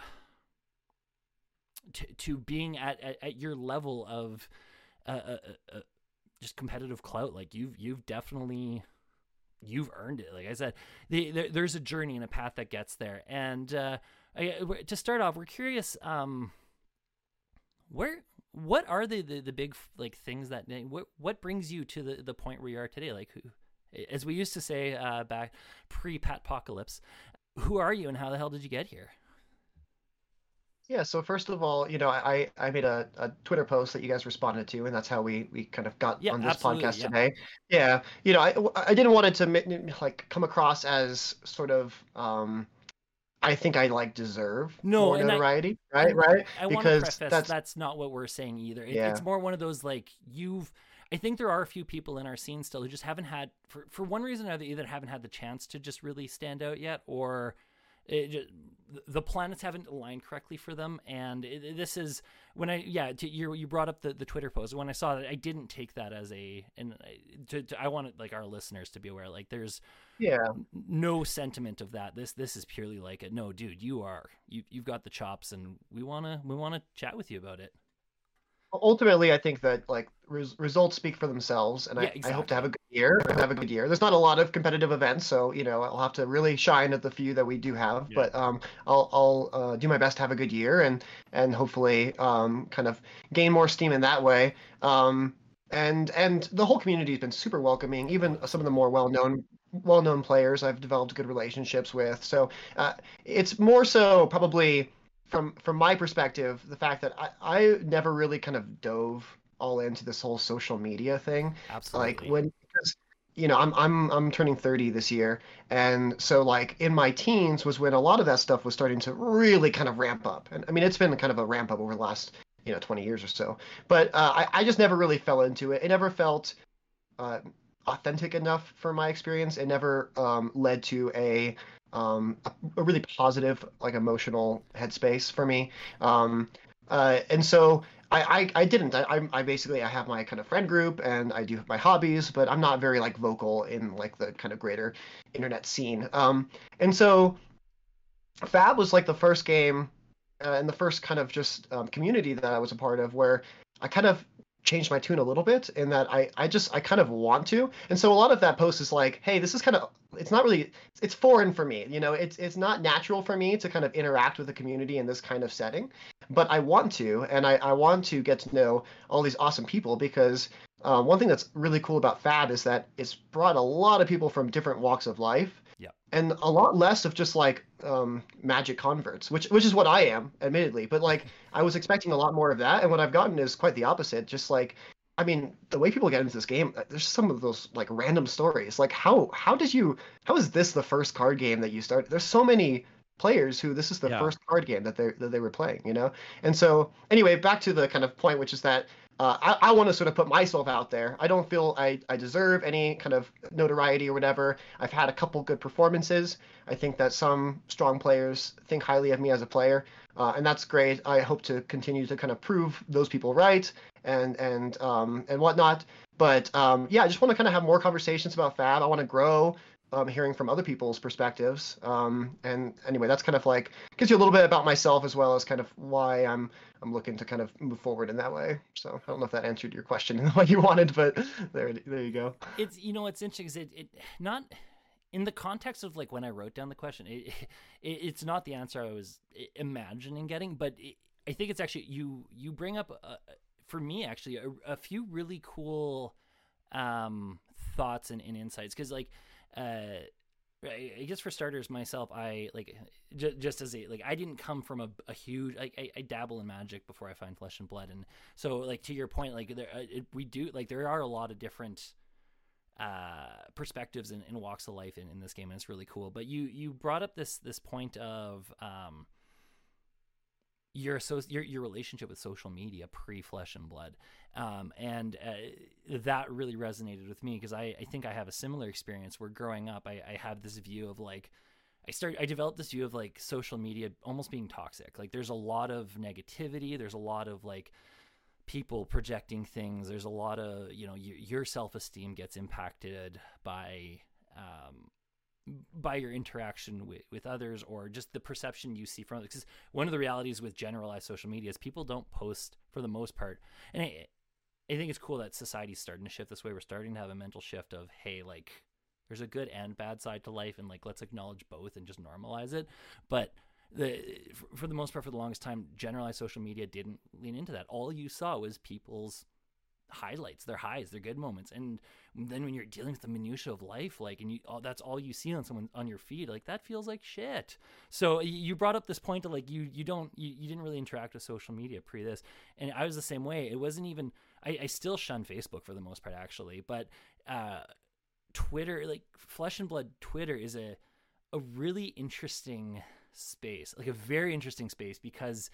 to, to being at, at, at your level of uh, uh, uh, just competitive clout like you've you've definitely you've earned it. Like I said, the, the, there's a journey and a path that gets there. And uh, I, to start off, we're curious. Um, where what are the, the, the big like things that what what brings you to the, the point where you are today? Like who, as we used to say uh, back pre Pat Apocalypse, who are you and how the hell did you get here? Yeah, so first of all, you know, I I made a, a Twitter post that you guys responded to, and that's how we we kind of got Yeah, on this podcast Yeah. today. Yeah, you know, I I didn't want it to like come across as sort of um I think I like deserve No, more and I- notoriety, right? Right? I want to Because preface that's that's not what we're saying either. It, Yeah. It's more one of those like you've. I think there are a few people in our scene still who just haven't had, for for one reason or another, either haven't had the chance to just really stand out yet, or just, the planets haven't aligned correctly for them. And it, this is when I yeah to, you you brought up the, the Twitter post when I saw that I didn't take that as a and I- uh, to, to, I wanted like our listeners to be aware like there's yeah. no sentiment of that. This this is purely like a no, dude. You are you you've got the chops, and we wanna we wanna chat with you about it. Ultimately, I think that like res- results speak for themselves, and Yeah, I, I hope to have a good year. Have a good year. There's not a lot of competitive events, so you know I'll have to really shine at the few that we do have. Yeah. But um, I'll I'll uh, do my best to have a good year, and and hopefully um, kind of gain more steam in that way. Um, and and the whole community has been super welcoming. Even some of the more well-known well-known players I've developed good relationships with. So uh, it's more so probably from from my perspective, the fact that I, I never really kind of dove all into this whole social media thing. Absolutely. Like when you know, I'm I'm I'm turning 30 this year, and so like in my teens was when a lot of that stuff was starting to really kind of ramp up. And I mean, it's been kind of a ramp up over the last you know 20 years or so. But uh, I I just never really fell into it. It never felt uh, authentic enough for my experience. It never um, led to a um, a, really positive, like emotional headspace for me. Um, uh, and so I, I, I didn't. I, I basically I have my kind of friend group and I do have my hobbies, but I'm not very like vocal in like the kind of greater internet scene. Um, and so Fab was like the first game uh, and the first kind of just um, community that I was a part of where I kind of changed my tune a little bit in that I, I just I kind of want to. And so a lot of that post is like, hey, this is kind of it's not really it's foreign for me. You know, it's it's not natural for me to kind of interact with the community in this kind of setting. But I want to, and I, I want to get to know all these awesome people because uh, one thing that's really cool about Fab is that it's brought a lot of people from different walks of life. And a lot less of just like um, magic converts, which which is what I am, admittedly. But like I was expecting a lot more of that, and what I've gotten is quite the opposite. Just like, I mean, the way people get into this game, uh, there's some of those like random stories. Like how how did you how is this the first card game that you started? There's so many players who this is the Yeah. first card game that they that they were playing, you know. And so anyway, back to the kind of point, which is that uh, I, I want to sort of put myself out there. I don't feel I, I deserve any kind of notoriety or whatever. I've had a couple good performances. I think that some strong players think highly of me as a player, uh, and that's great. I hope to continue to kind of prove those people right and and um, and whatnot. But um, yeah, I just want to kind of have more conversations about Fab. I want to grow. Um, hearing from other people's perspectives. Um, and anyway, that's kind of like gives you a little bit about myself as well as kind of why I'm I'm looking to kind of move forward in that way. So I don't know if that answered your question in the way you wanted, but there there you go. it's you know it's interesting it, it not in the context of like when I wrote down the question, it, it it's not the answer I was imagining getting, but it, I think it's actually you you bring up uh for me actually a, a few really cool um thoughts and, and insights because like uh I guess for starters, myself, I like j- just as a like I didn't come from a, a huge like I, I dabble in magic before I find flesh and blood, and so like to your point, like there uh, it, we do like there are a lot of different uh perspectives and, and walks of life in, in this game and it's really cool. But you you brought up this this point of um your associ- your your relationship with social media pre flesh and blood um and uh, that really resonated with me because I, I think I have a similar experience where growing up I, I had this view of like I started I developed this view of like social media almost being toxic. Like there's a lot of negativity, there's a lot of like people projecting things. There's a lot of, you know, your, your self-esteem gets impacted by um by your interaction with, with others or just the perception you see from it. Because one of the realities with generalized social media is people don't post for the most part. And I, I think it's cool that society's starting to shift this way. We're starting to have a mental shift of, hey, like, there's a good and bad side to life, and like, let's acknowledge both and just normalize it. But the for the most part, for the longest time, generalized social media didn't lean into that. All you saw was people's highlights, their highs, their good moments, and then when you're dealing with the minutia of life, like, and you that's all you see on someone on your feed, like that feels like shit. So you brought up this point of like you you don't you, you didn't really interact with social media pre this, and I was the same way. It wasn't even I, I still shun Facebook for the most part actually, but uh, Twitter, like Flesh and Blood Twitter, is a a really interesting space, like a very interesting space because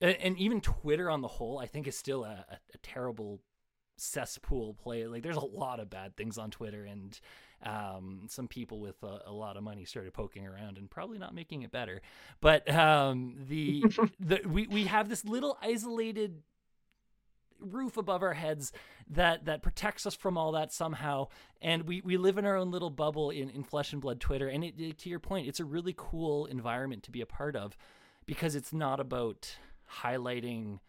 and even Twitter on the whole, I think is still a, a, a, terrible cesspool play. Like there's a lot of bad things on Twitter, and um, some people with a, a, lot of money started poking around and probably not making it better. But um, the the we we have this little isolated roof above our heads that that protects us from all that somehow and we we live in our own little bubble in in flesh and blood twitter and it, it, to your point it's a really cool environment to be a part of because it's not about highlighting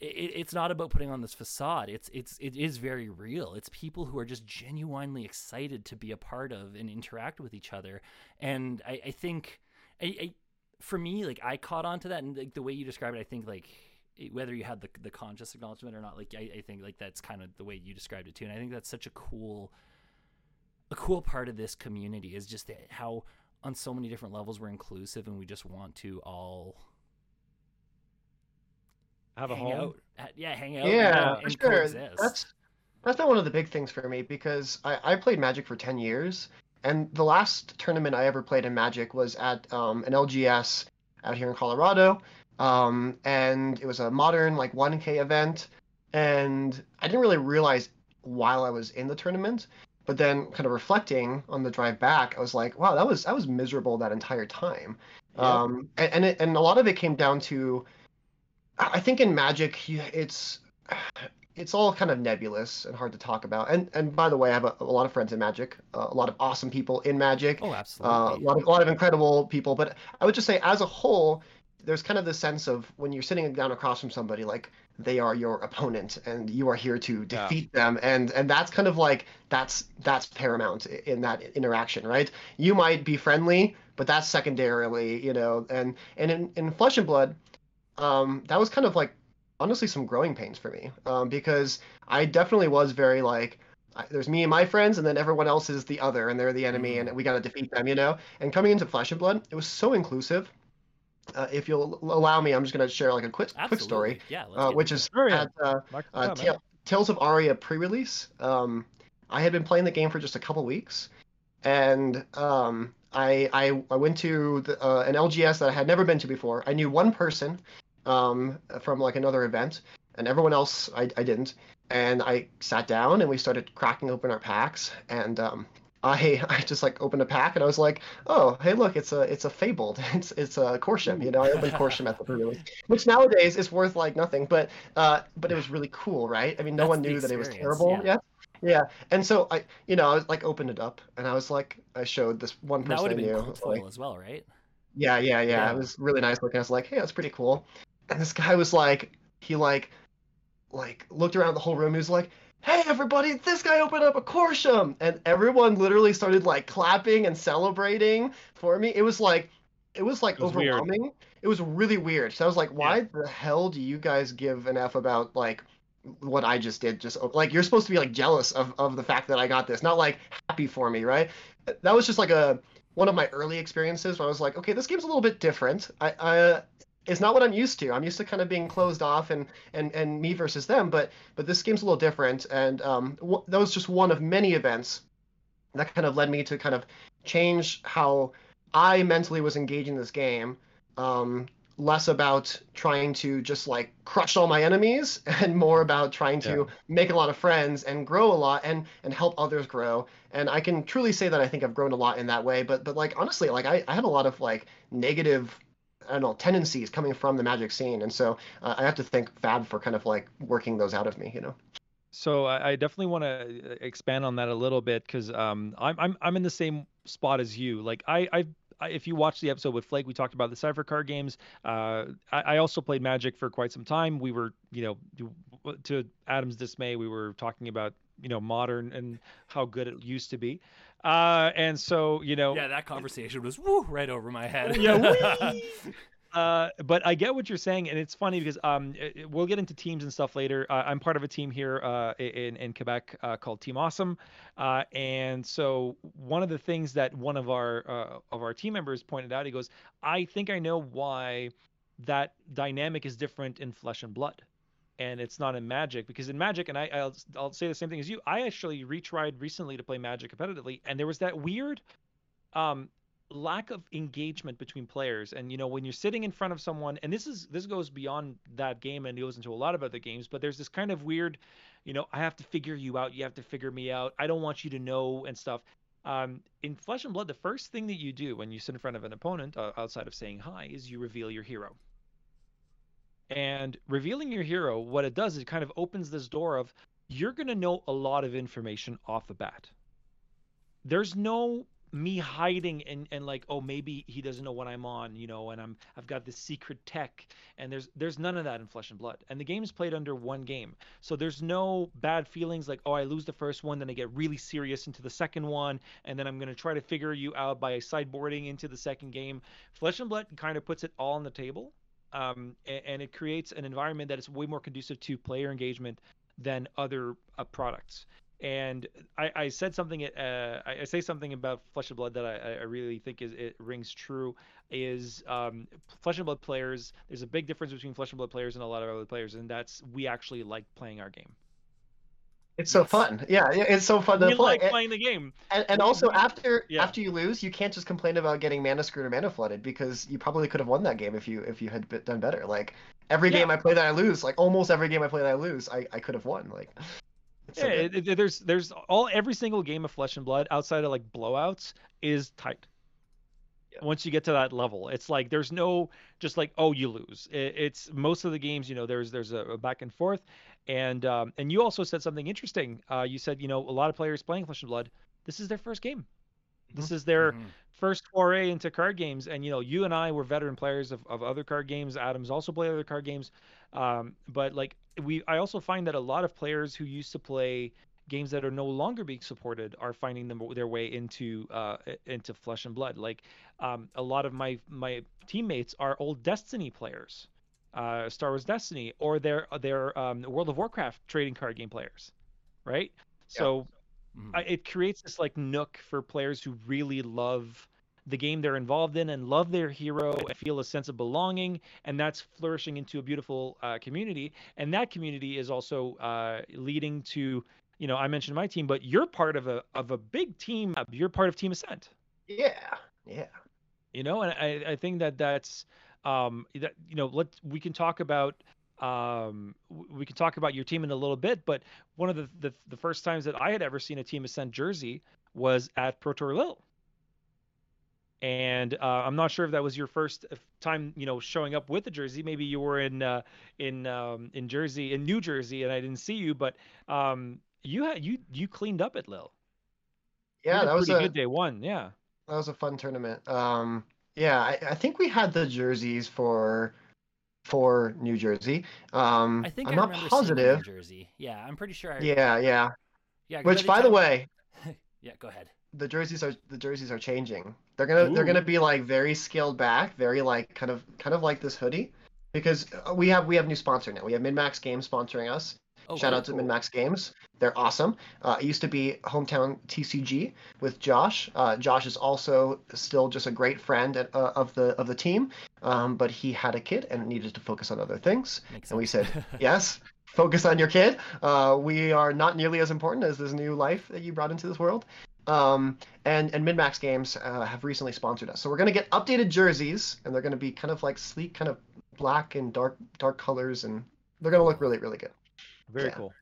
it, it's not about putting on this facade. It's it's it is very real. It's people who are just genuinely excited to be a part of and interact with each other. And i, I think I, I for me like i caught on to that and like the way you describe it i think like whether you had the, the conscious acknowledgement or not like I, I think like that's kind of the way you described it too. And i think that's such a cool a cool part of this community is just how on so many different levels we're inclusive and we just want to all have a hang home. Out. Yeah, hang out. Yeah, and, and sure. Coexist. That's that's not one of the big things for me because I, I played Magic for ten years, and the last tournament I ever played in Magic was at um, an LGS out here in Colorado, um, and it was a modern like 1K event, and I didn't really realize while I was in the tournament, but then kind of reflecting on the drive back, I was like, wow, that was I was miserable that entire time, yeah. um, and and, it, and a lot of it came down to I think in Magic, it's it's all kind of nebulous and hard to talk about. And and by the way, I have a, a lot of friends in Magic, uh, a lot of awesome people in Magic. Oh, absolutely. Uh, a lot of a lot of incredible people. But I would just say, as a whole, there's kind of this sense of when you're sitting down across from somebody, like they are your opponent, and you are here to defeat yeah. them, and and that's kind of like that's that's paramount in that interaction, right? You might be friendly, but that's secondarily, you know. And and in in Flesh and Blood um, that was kind of like honestly some growing pains for me. Um, because I definitely was very like there's me and my friends and then everyone else is the other and they're the enemy and we got to defeat them you know? And coming into flesh and blood it was so inclusive. Uh, if you'll allow me i'm just going to share like a quick quick story yeah uh, which is at uh, uh, tales of aria pre-release. Um, i had been playing the game for just a couple weeks and um, I, I, I went to the, uh, an lgs that i had never been to before. I knew one person um, from like another event, and everyone else I, I didn't. And I sat down and we started cracking open our packs, and um, I I just like opened a pack and I was like, oh hey look it's a it's a fabled it's it's a Korshem you know I opened Korshem at the release which nowadays is worth like nothing but uh but it was really cool right I mean no That's one knew that it was terrible yeah. yet yeah and so I you know I was like opened it up and I was like I showed this one person that would have been knew cool like, as well right yeah, yeah yeah Yeah. it was really nice looking I was like hey that's pretty cool and this guy was like he like like looked around the whole room. He was like hey everybody this guy opened up a Korshem. And everyone literally started like clapping and celebrating for me. It was like it was like It was weird. overwhelming. It was really weird. So i was like why the hell do you guys give an f about like what i just did? Just like you're supposed to be like jealous of of the fact that i got this not like happy for me right? That was just like a one of my early experiences where i was like okay this game's a little bit different. I i it's not what I'm used to. I'm used to kind of being closed off and and and me versus them, but but this game's a little different, and um, w- that was just one of many events that kind of led me to kind of change how I mentally was engaging this game. Um, less about trying to just like crush all my enemies and more about trying to Yeah. make a lot of friends and grow a lot and and help others grow and i can truly say that i think i've grown a lot in that way but but like honestly like i, I had a lot of like negative I don't know tendencies coming from the magic scene, and so uh, I have to thank Fab for kind of like working those out of me, you know. So I, definitely want to expand on that a little bit because um, I'm I'm I'm in the same spot as you. Like I I. If you watch the episode with Flake, we talked about the Cypher card games. Uh, I, I also played Magic for quite some time. We were, you know, to Adam's dismay, we were talking about, you know, modern and how good it used to be. Uh, and so, you know, Yeah, that conversation was woo right over my head. Yeah, Uh, but I get what you're saying, and it's funny because um, it- it- we'll get into teams and stuff later. Uh, I'm part of a team here uh, in in Quebec uh, called Team Awesome, uh, and so one of the things that one of our uh, of our team members pointed out, he goes, "I think I know why that dynamic is different in Flesh and Blood." And it's not in Magic because in Magic, and I, I'll I'll say the same thing as you. I actually retried recently to play Magic competitively, and there was that weird um, lack of engagement between players and you know when you're sitting in front of someone and this is this goes beyond that game and goes into a lot of other games but there's this kind of weird you know i have to figure you out you have to figure me out i don't want you to know and stuff um, in flesh and blood the first thing that you do when you sit in front of an opponent uh, outside of saying hi is you reveal your hero and revealing your hero what it does is it kind of opens this door of you're going to know a lot of information off the bat. There's no me hiding and, and like oh maybe he doesn't know what i'm on you know and i'm i've got this secret tech and there's there's none of that in flesh and blood. And the game's played under one game. So there's no bad feelings like oh i lose the first one then i get really serious into the second one and then i'm going to try to figure you out by sideboarding into the second game. Flesh and blood kind of puts it all on the table um, and, and it creates an environment that is way more conducive to player engagement than other uh, products and I, I said something. Uh, I I say something about Flesh and Blood that I, I really think is it rings true. Is um, Flesh and Blood players? There's a big difference between Flesh and Blood players and a lot of other players, and that's we actually like playing our game. It's so fun. Yeah, yeah, it's so fun to We play. like playing the game. And, and also after yeah. after you lose, you can't just complain about getting mana screwed or mana flooded because you probably could have won that game if you if you had done better. Like every Yeah. game I play that I lose, like almost every game I play that I lose, I, I could have won. Like it's so Yeah, it, it- there's there's all every single game of Flesh and Blood outside of like blowouts is tight. Once you get to that level, it's like there's no just like oh you lose. It, it's most of the games you know there's there's a, back and forth, and um, and you also said something interesting. Uh, you said you know a lot of players playing Flesh and Blood, this is their first game. This is their Mhm. first foray into card games and you know you and i were veteran players of, of other card games adam's also played other card games um, but like we i also find that a lot of players who used to play games that are no longer being supported are finding them their way into uh, into flesh and blood. Like um, a lot of my my teammates are old destiny players uh, star wars destiny or they're they're um, world of warcraft trading card game players right? So Mhm. I, it creates this like nook for players who really love the game they're involved in and love their hero and feel a sense of belonging and that's flourishing into a beautiful uh, community. And that community is also uh, leading to you know i mentioned my team but you're part of a of a big team you're part of team ascent. Yeah, yeah. you know and i, I think that that's um that you know let we can talk about um we can talk about your team in a little bit but one of the the, the first times that i had ever seen a team ascent jersey was at pro tour lille. And uh, i'm not sure if that was your first uh, time you know showing up with the jersey. Maybe you were in uh, in um, in jersey in new jersey and i didn't see you but um you had you you cleaned up at Lille. Yeah, did that was pretty a good day one yeah that was a fun tournament. Um, yeah, I, I think we had the jerseys for for New Jersey. Um, I think I'm I not positive. New Jersey. Yeah, I'm pretty sure. I, Yeah, yeah. yeah. 'cause Which, by the way, yeah, go ahead. the jerseys are the jerseys are changing. They're gonna they're gonna be like very scaled back, very like kind of kind of like this hoodie, because uh, we have we have new sponsor now. We have MinMax Games sponsoring us. Oh, Shout out to cool. MinMax Games. They're awesome. Uh, it used to be hometown TCG with Josh. Uh, Josh is also still just a great friend at, uh, of the of the team, um, but he had a kid and needed to focus on other things. Makes And we said, yes, focus on your kid. Uh, we are not nearly as important as this new life that you brought into this world. Um, and and MinMax Games uh, have recently sponsored us, so we're gonna get updated jerseys, and they're gonna be kind of like sleek, kind of black and dark dark colors, and they're gonna look really really good. Very Yeah. cool.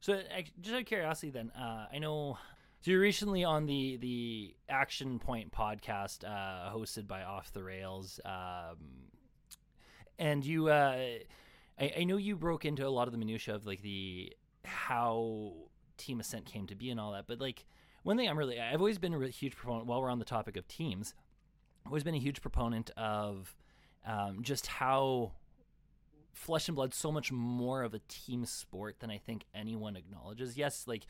So, ac- just out of curiosity, then, uh, I know. So you're recently on the the Action Point podcast, uh, hosted by Off the Rails, um, and you. Uh, I, I know you broke into a lot of the minutia of like the how Team Ascent came to be and all that, but like one thing I'm really I've always been a really huge proponent. While we're on the topic of teams, I've always been a huge proponent of um, just how flesh and blood so much more of a team sport than I think anyone acknowledges. Yes, like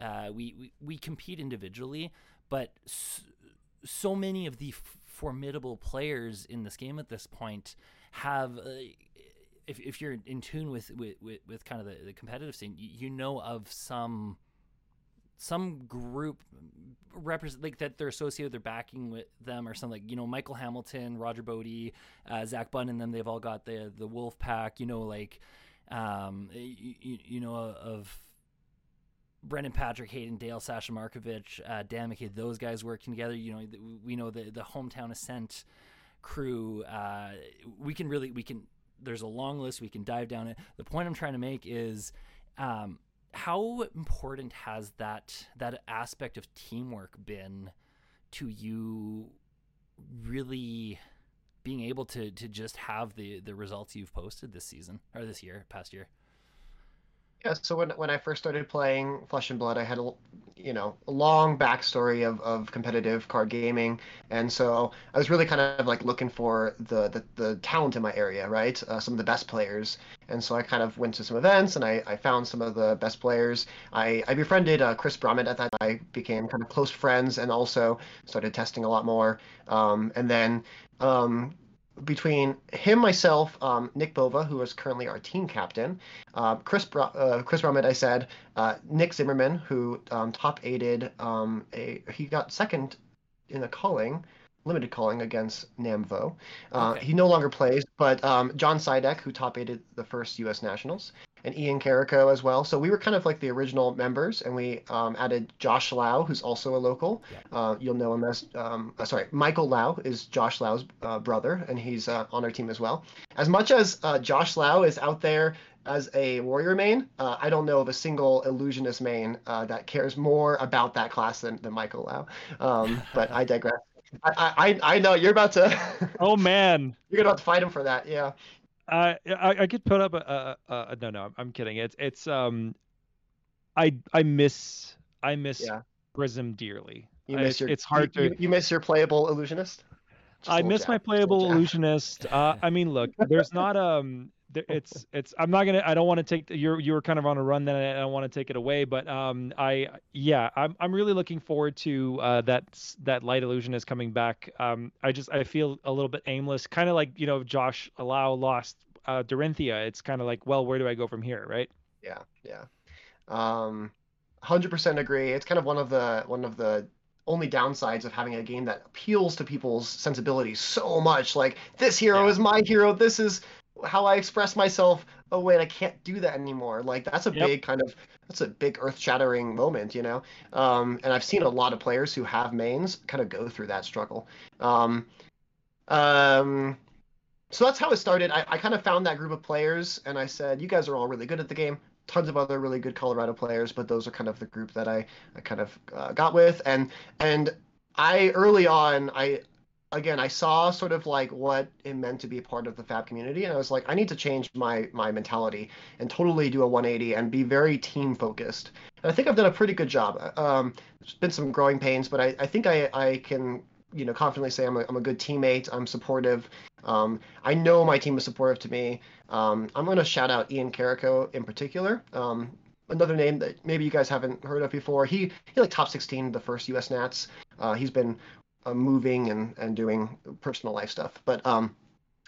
uh, we, we we compete individually, but so, so many of the f- formidable players in this game at this point have. Uh, if, if you're in tune with, with, with, with kind of the, the competitive scene, you, you know of some some group represent like that they're associated they're backing with them or something like you know michael hamilton roger bodie uh, zach bunn and them they've all got the the wolf pack you know like um you, you know of Brendan Patrick, Hayden Dale, Sasha Markovich, uh, Dan McKay, those guys working together. You know, we know the the hometown ascent crew. Uh, we can really we can. There's a long list. We can dive down it. The point I'm trying to make is, um, how important has that that aspect of teamwork been to you? Really being able to to just have the the results you've posted this season or this year, past year. Yeah, so when when I first started playing Flesh and Blood, I had a you know a long backstory of, of competitive card gaming, and so I was really kind of like looking for the the, the talent in my area, right? Uh, some of the best players, and so I kind of went to some events and I, I found some of the best players. I I befriended uh, Chris Brummett at that. I became kind of close friends and also started testing a lot more. Um, and then um, between him, myself, um, Nick Bova, who is currently our team captain, uh, Chris Br- uh, Chris Brummett, I said, uh, Nick Zimmerman, who um, top aided um, a he got second in a calling, limited calling against Namvo. Uh, Okay. He no longer plays, but um, John Sidek, who top aided the first U.S. Nationals, and Ian Carrico as well. So we were kind of like the original members, and we um, added Josh Lau, who's also a local. Uh, you'll know him as, um, uh, sorry, Michael Lau is Josh Lau's uh, brother, and he's uh, on our team as well. As much as uh, Josh Lau is out there as a warrior main, uh, I don't know of a single illusionist main uh, that cares more about that class than, than Michael Lau. Um, but I digress. I, I, I know you're about to Oh man. you're about to fight him for that. Yeah. I I, I could put up a, a, a no no I'm kidding it's it's um I I miss I miss Yeah. Prism dearly. You miss it's, your it's hard you, to you, miss your playable illusionist. Just I miss jab, my just a little playable illusionist. Uh, I mean, look, there's not um, it's it's. I'm not gonna. I don't want to take. You're you were kind of on a run. Then I don't want to take it away. But um, I yeah, I'm I'm really looking forward to uh that that light illusion is coming back. Um, I just I feel a little bit aimless, kind of like you know Josh Lau lost uh Dorinthia. It's kind of like, well, where do I go from here, right? Yeah, yeah. Um, 100% agree. It's kind of one of the one of the only downsides of having a game that appeals to people's sensibilities so much. Like this hero Yeah. is my hero. This is how I express myself. Oh wait, I can't do that anymore. Like that's a Yep. big kind of that's a big earth-shattering moment, you know. Um, and I've seen a lot of players who have mains kind of go through that struggle. Um, um, so that's how it started. I, I kind of found that group of players and I said, you guys are all really good at the game. Tons of other really good Colorado players, but those are kind of the group that I, I kind of uh, got with. And and I early on, I again I saw sort of like what it meant to be part of the Fab community, and I was like, I need to change my my mentality and totally do a 180 and be very team focused. And I think I've done a pretty good job. Um, there's been some growing pains, but I, I think I, I can you know confidently say I'm a, I'm a good teammate. I'm supportive. Um, I know my team is supportive to me. Um, I'm going to shout out Ian Carrico in particular. Um, another name that maybe you guys haven't heard of before. He he like top 16 the first U.S. Nats. Uh, he's been uh, moving and and doing personal life stuff, but um,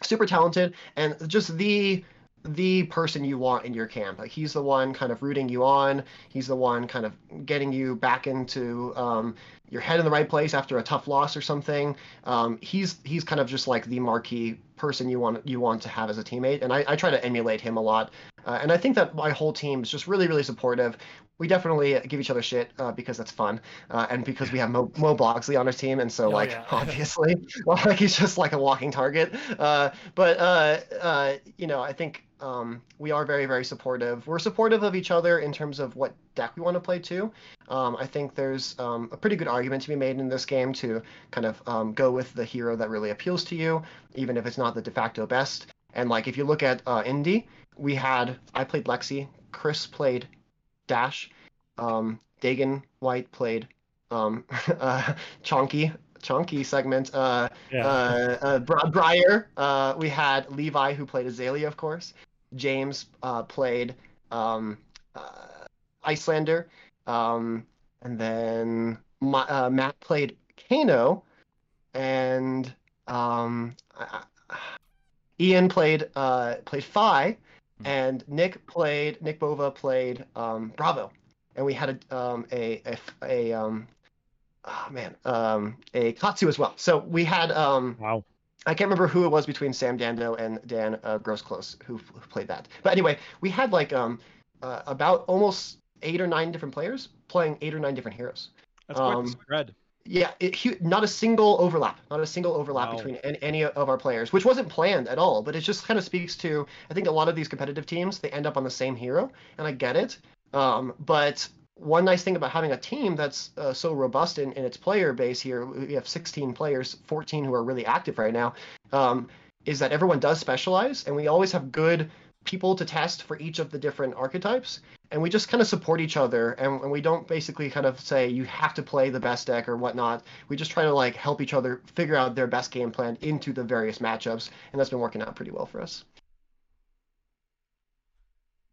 super talented and just the the person you want in your camp. Like he's the one kind of rooting you on. He's the one kind of getting you back into um, your head in the right place after a tough loss or something. Um, he's he's kind of just like the marquee person you want you want to have as a teammate, and I, I try to emulate him a lot Uh, and I think that my whole team is just really, really supportive. We definitely give each other shit uh, because that's fun, uh, and because we have Mo, Mo Blogsley on our team, and so Oh, like yeah. obviously, well, like he's just like a walking target. Uh, but uh, uh, you know, I think um, we are very, very supportive. We're supportive of each other in terms of what deck we want to play too. Um, I think there's um, a pretty good argument to be made in this game to kind of um, go with the hero that really appeals to you, even if it's not the de facto best. And like if you look at uh, Indy, we had I played Lexi, Chris played Dash, um, Dagan White played um, uh, Chonky Chonky segment. Uh, Yeah. uh, uh, Bri- Briar. Uh, we had Levi who played Azalea, of course. James uh, played um, uh, Iyslander, um, and then Ma- uh, Matt played Kano, and um, I- I- Ian played uh, played Fai, Hmm. and Nick played Nick Bova played um, Bravo, and we had a um, a a, a um, oh man um, a Katsu as well. So we had um, Wow. I can't remember who it was between Sam Dando and Dan uh, Grossclose who, who played that. But anyway, we had like um uh, about almost eight or nine different players playing eight or nine different heroes. That's quite Um, the spread. Yeah, it, not a single overlap, not a single overlap Wow. between any, any of our players, which wasn't planned at all. But it just kind of speaks to I think a lot of these competitive teams they end up on the same hero, and I get it. Um, but one nice thing about having a team that's uh, so robust in, in its player base here, we have 16 players, 14 who are really active right now, um, is that everyone does specialize, and we always have good people to test for each of the different archetypes, and we just kind of support each other, and, and we don't basically kind of say you have to play the best deck or whatnot. We just try to like help each other figure out their best game plan into the various matchups, and that's been working out pretty well for us.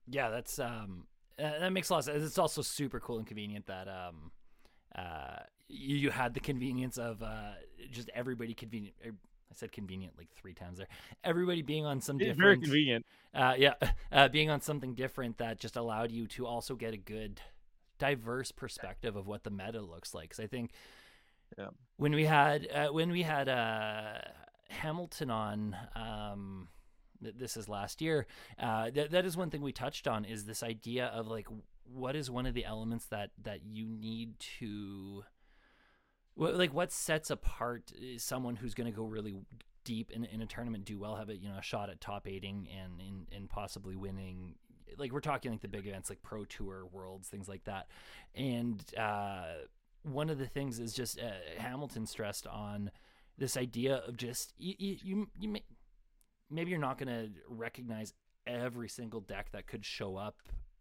Yeah, that's um uh, that makes a lot of sense. It's also super cool and convenient that um uh you, you had the convenience of uh just everybody convenient. I said convenient like three times there. Everybody being on some Very different, very convenient. uh, yeah, uh, being on something different that just allowed you to also get a good, diverse perspective of what the meta looks like. Because I think Yeah. when we had uh, when we had uh, Hamilton on, um, th- this is last year. Uh, that that is one thing we touched on is this idea of like what is one of the elements that that you need to like what sets apart uh, someone who's going to go really deep in, in a tournament, do well, have a you know a shot at top eighting and and, and possibly winning. Like we're talking like the big events like Pro Tour, Worlds, things like that. And uh, one of the things is just uh, Hamilton stressed on this idea of just you, you, you may, maybe you're not going to recognize every single deck that could show up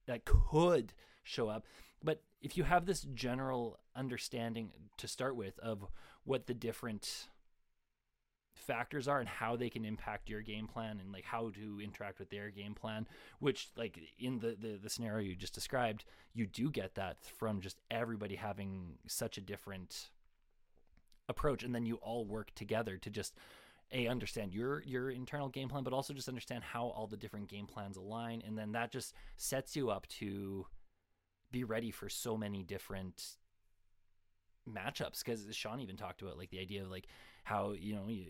that could show up but if you have this general understanding to start with of what the different factors are and how they can impact your game plan and like how to interact with their game plan which like in the the, the scenario you just described you do get that from just everybody having such a different approach. And then you all work together to just a understand your your internal game plan but also just understand how all the different game plans align. And then that just sets you up to be ready for so many different matchups because Sean even talked about like the idea of like how you know you,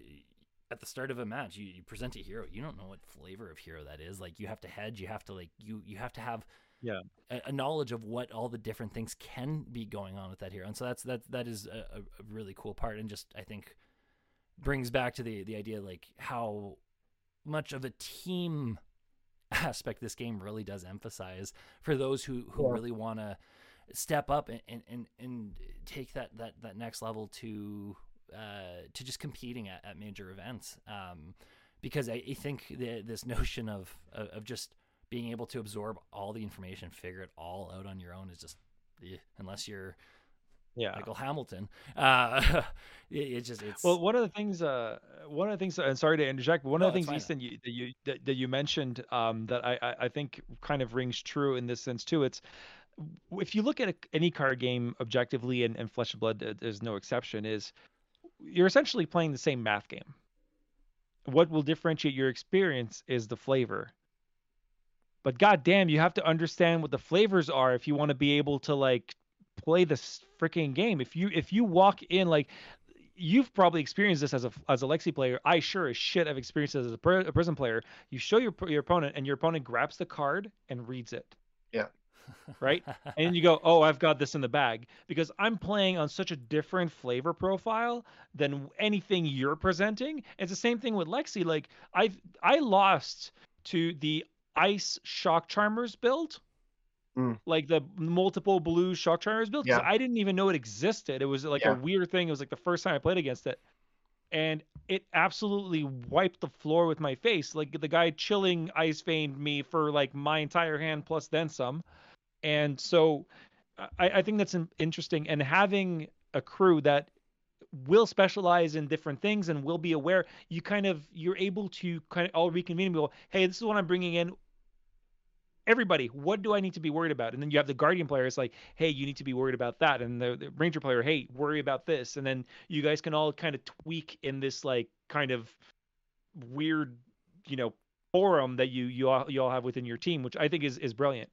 at the start of a match you, you present a hero you don't know what flavor of hero that is like you have to hedge you have to like you you have to have Yeah. a, a knowledge of what all the different things can be going on with that hero and so that's that that is a, a really cool part and just I think brings back to the the idea like how much of a team aspect this game really does emphasize for those who who Yeah. really want to step up and, and and take that that that next level to uh to just competing at, at major events um because I, I think the, this notion of, of just being able to absorb all the information figure it all out on your own is just eh, unless you're Yeah. Michael Hamilton uh it, it just it's Well, one of the things, uh, one of the things, and sorry to interject, but one No, of the things. Easton, you, that you that, that you mentioned, um, that I, I I think kind of rings true in this sense too. It's if you look at a, any card game objectively, and, and Flesh and Blood is no exception, is you're essentially playing the same math game. What will differentiate your experience is the flavor. But goddamn, you have to understand what the flavors are if you want to be able to like play this freaking game. If you if you walk in like you've probably experienced this as a as a Lexi player. I sure as shit have experienced this as a, pr- a Prism player. You show your your opponent, and your opponent grabs the card and reads it. Yeah. Right, and you go, "Oh, I've got this in the bag," because I'm playing on such a different flavor profile than anything you're presenting. It's the same thing with Lexi. Like I I lost to the Ice Shock Charmers build Mm. like the multiple blue shock charmers build because Yeah. I didn't even know it existed. It was like Yeah. a weird thing. It was like the first time I played against it, and it absolutely wiped the floor with my face. Like the guy chilling ice veined me for like my entire hand plus then some, and so I, I think that's interesting. And having a crew that will specialize in different things and will be aware, you kind of you're able to kind of all reconvene and go, hey, this is what I'm bringing in everybody, what do I need to be worried about? And then you have the guardian player. It's like, hey, you need to be worried about that. And the, the ranger player, hey, worry about this. And then you guys can all kind of tweak in this like kind of weird, you know, forum that you you all you all have within your team, which I think is is brilliant.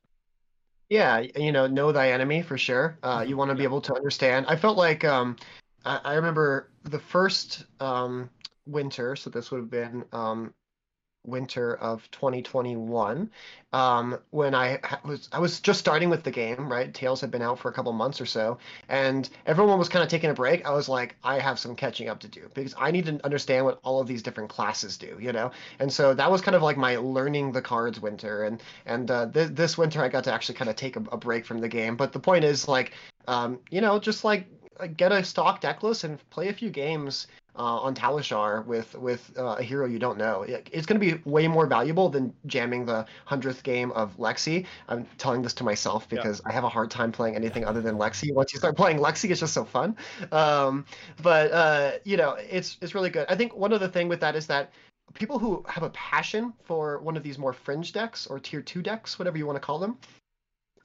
Yeah, you know, know thy enemy for sure. Uh, you want to be able to understand. I felt like um, I, I remember the first um, winter, so this would have been um, winter of 2021, um, when I was I was just starting with the game, right? Tales had been out for a couple months or so, and everyone was kind of taking a break. I was like, I have some catching up to do because I need to understand what all of these different classes do, you know. And so that was kind of like my learning the cards winter, and and uh, th- this winter I got to actually kind of take a, a break from the game. But the point is like, um, you know, just like get a stock deck list and play a few games uh, on Talishar with with uh, a hero you don't know. It- It's going to be way more valuable than jamming the hundredth game of Lexi. I'm telling this to myself Yeah. because I have a hard time playing anything other than Lexi. Once you start playing Lexi, it's just so fun. Um, but uh, you know, it's it's really good. I think one other thing with that is that people who have a passion for one of these more fringe decks or tier two decks, whatever you want to call them,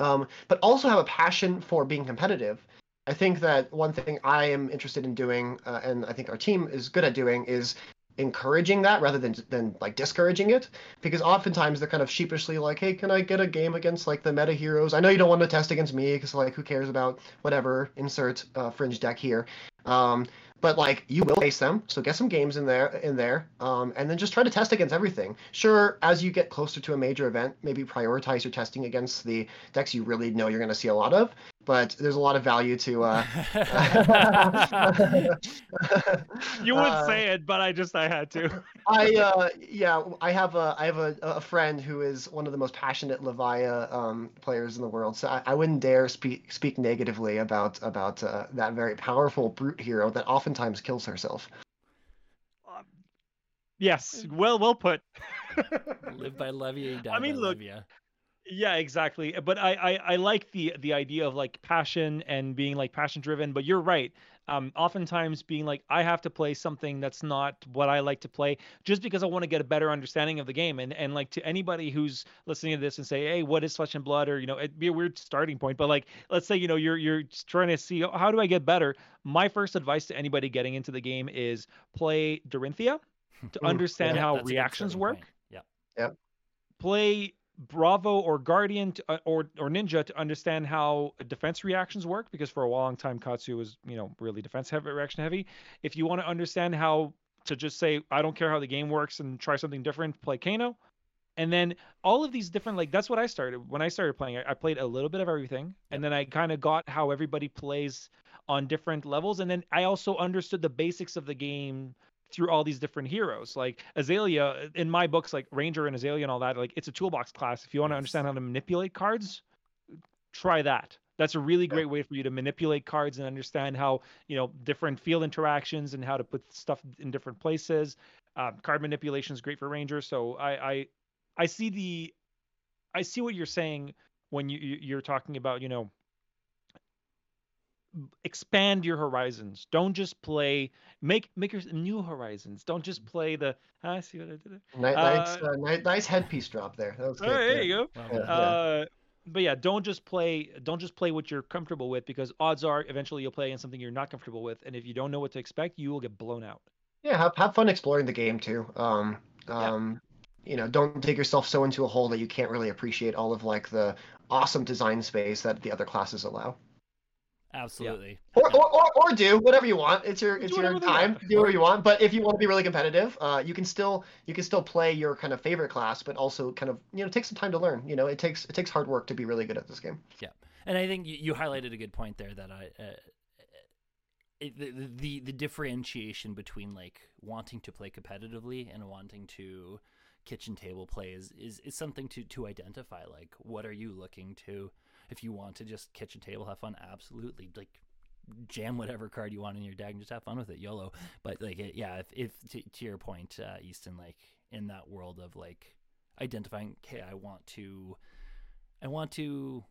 um, but also have a passion for being competitive. I think that one thing I am interested in doing, uh, and I think our team is good at doing, is encouraging that rather than than like discouraging it. Because oftentimes they're kind of sheepishly like hey can i get a game against like the meta heroes i know you don't want to test against me because like who cares about whatever insert uh, fringe deck here. Um, but like you will face them so get some games in there in there um, and then just try to test against everything sure as you get closer to a major event maybe prioritize your testing against the decks you really know you're going to see a lot of but there's a lot of value to uh, You would uh, say it, but I just I had to. I uh yeah I have a I have a, a friend who is one of the most passionate Levia um, players in the world so I, I wouldn't dare speak speak negatively about about uh, that very powerful brute hero that oftentimes kills herself. Uh, yes, mm. well well put. Live by Levia, die I mean, by look, Levia. Yeah, exactly. But I, I I like the the idea of like passion and being like passion driven. But you're right. Um, oftentimes being like I have to play something that's not what I like to play just because I want to get a better understanding of the game. And and like to anybody who's listening to this and say, hey, what is flesh and blood? Or you know, it'd be a weird starting point. But like, let's say you know you're you're trying to see how do I get better. My first advice to anybody getting into the game is play Dorinthia to understand Yeah, how that's a good reactions work point. Yeah. play Bravo or Guardian to, uh, or or Ninja to understand how defense reactions work because for a long time Katsu was you know really defense heavy reaction heavy. If you want to understand how to just say I don't care how the game works and try something different, play Kano. And then all of these different like that's what I started when I started playing. I, I played a little bit of everything, and then I kind of got how everybody plays on different levels, and then I also understood the basics of the game through all these different heroes. Like Azalea, in my books, like Ranger and Azalea and all that, like it's a toolbox class. If you want to understand how to manipulate cards, try that. That's a really great way for you to manipulate cards and understand how you know different field interactions and how to put stuff in different places. Um, card manipulation is great for Ranger. So I, I I see the I see what you're saying when you- you're talking about you know expand your horizons. Don't just play make make your new horizons. Don't just play the I see what I did. there? Nice, Uh, uh, ni- nice headpiece drop there. That was Oh, good. there yeah. you go. Yeah. done. Uh, but yeah, don't just play. Don't just play what you're comfortable with because odds are eventually you'll play in something you're not comfortable with, and if you don't know what to expect, you will get blown out. Yeah, have, have fun exploring the game too. Um, um, you know, don't dig yourself so into a hole that you can't really appreciate all of like the awesome design space that the other classes allow. Absolutely. Or, or, or, or do whatever you want. It's your Do it's your time. Do whatever you want. But if you want to be really competitive, uh, you can still you can still play your kind of favorite class, but also kind of you know take some time to learn. You know, it takes it takes hard work to be really good at this game. Yeah, and I think you, you highlighted a good point there that I. Uh, it, the, the the differentiation between like wanting to play competitively and wanting to kitchen table play is, is, is something to, to identify like what are you looking to if you want to just kitchen table have fun absolutely like jam whatever card you want in your deck and just have fun with it yolo. But like it, yeah if, if to, to your point uh, easton like in that world of like identifying okay i want to i want to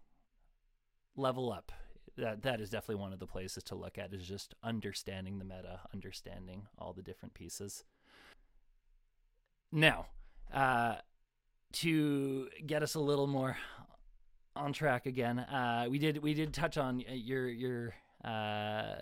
level up that that is definitely one of the places to look at is just understanding the meta understanding all the different pieces. Now uh to get us a little more on track again uh we did we did touch on your your uh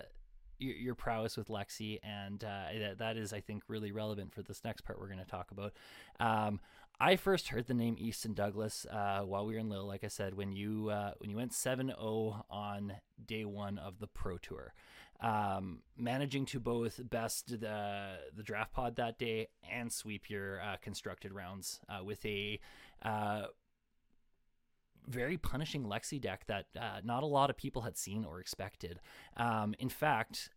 your, your prowess with Lexi, and uh, that, that is, I think, really relevant for this next part we're going to talk about. Um, I first heard the name Easton Douglas uh, while we were in Lille, like I said, when you uh, when you went 7-0 on day one of the Pro Tour, um, managing to both best the the draft pod that day and sweep your uh, constructed rounds uh, with a uh, very punishing Lexi deck that uh, not a lot of people had seen or expected. Um, in fact,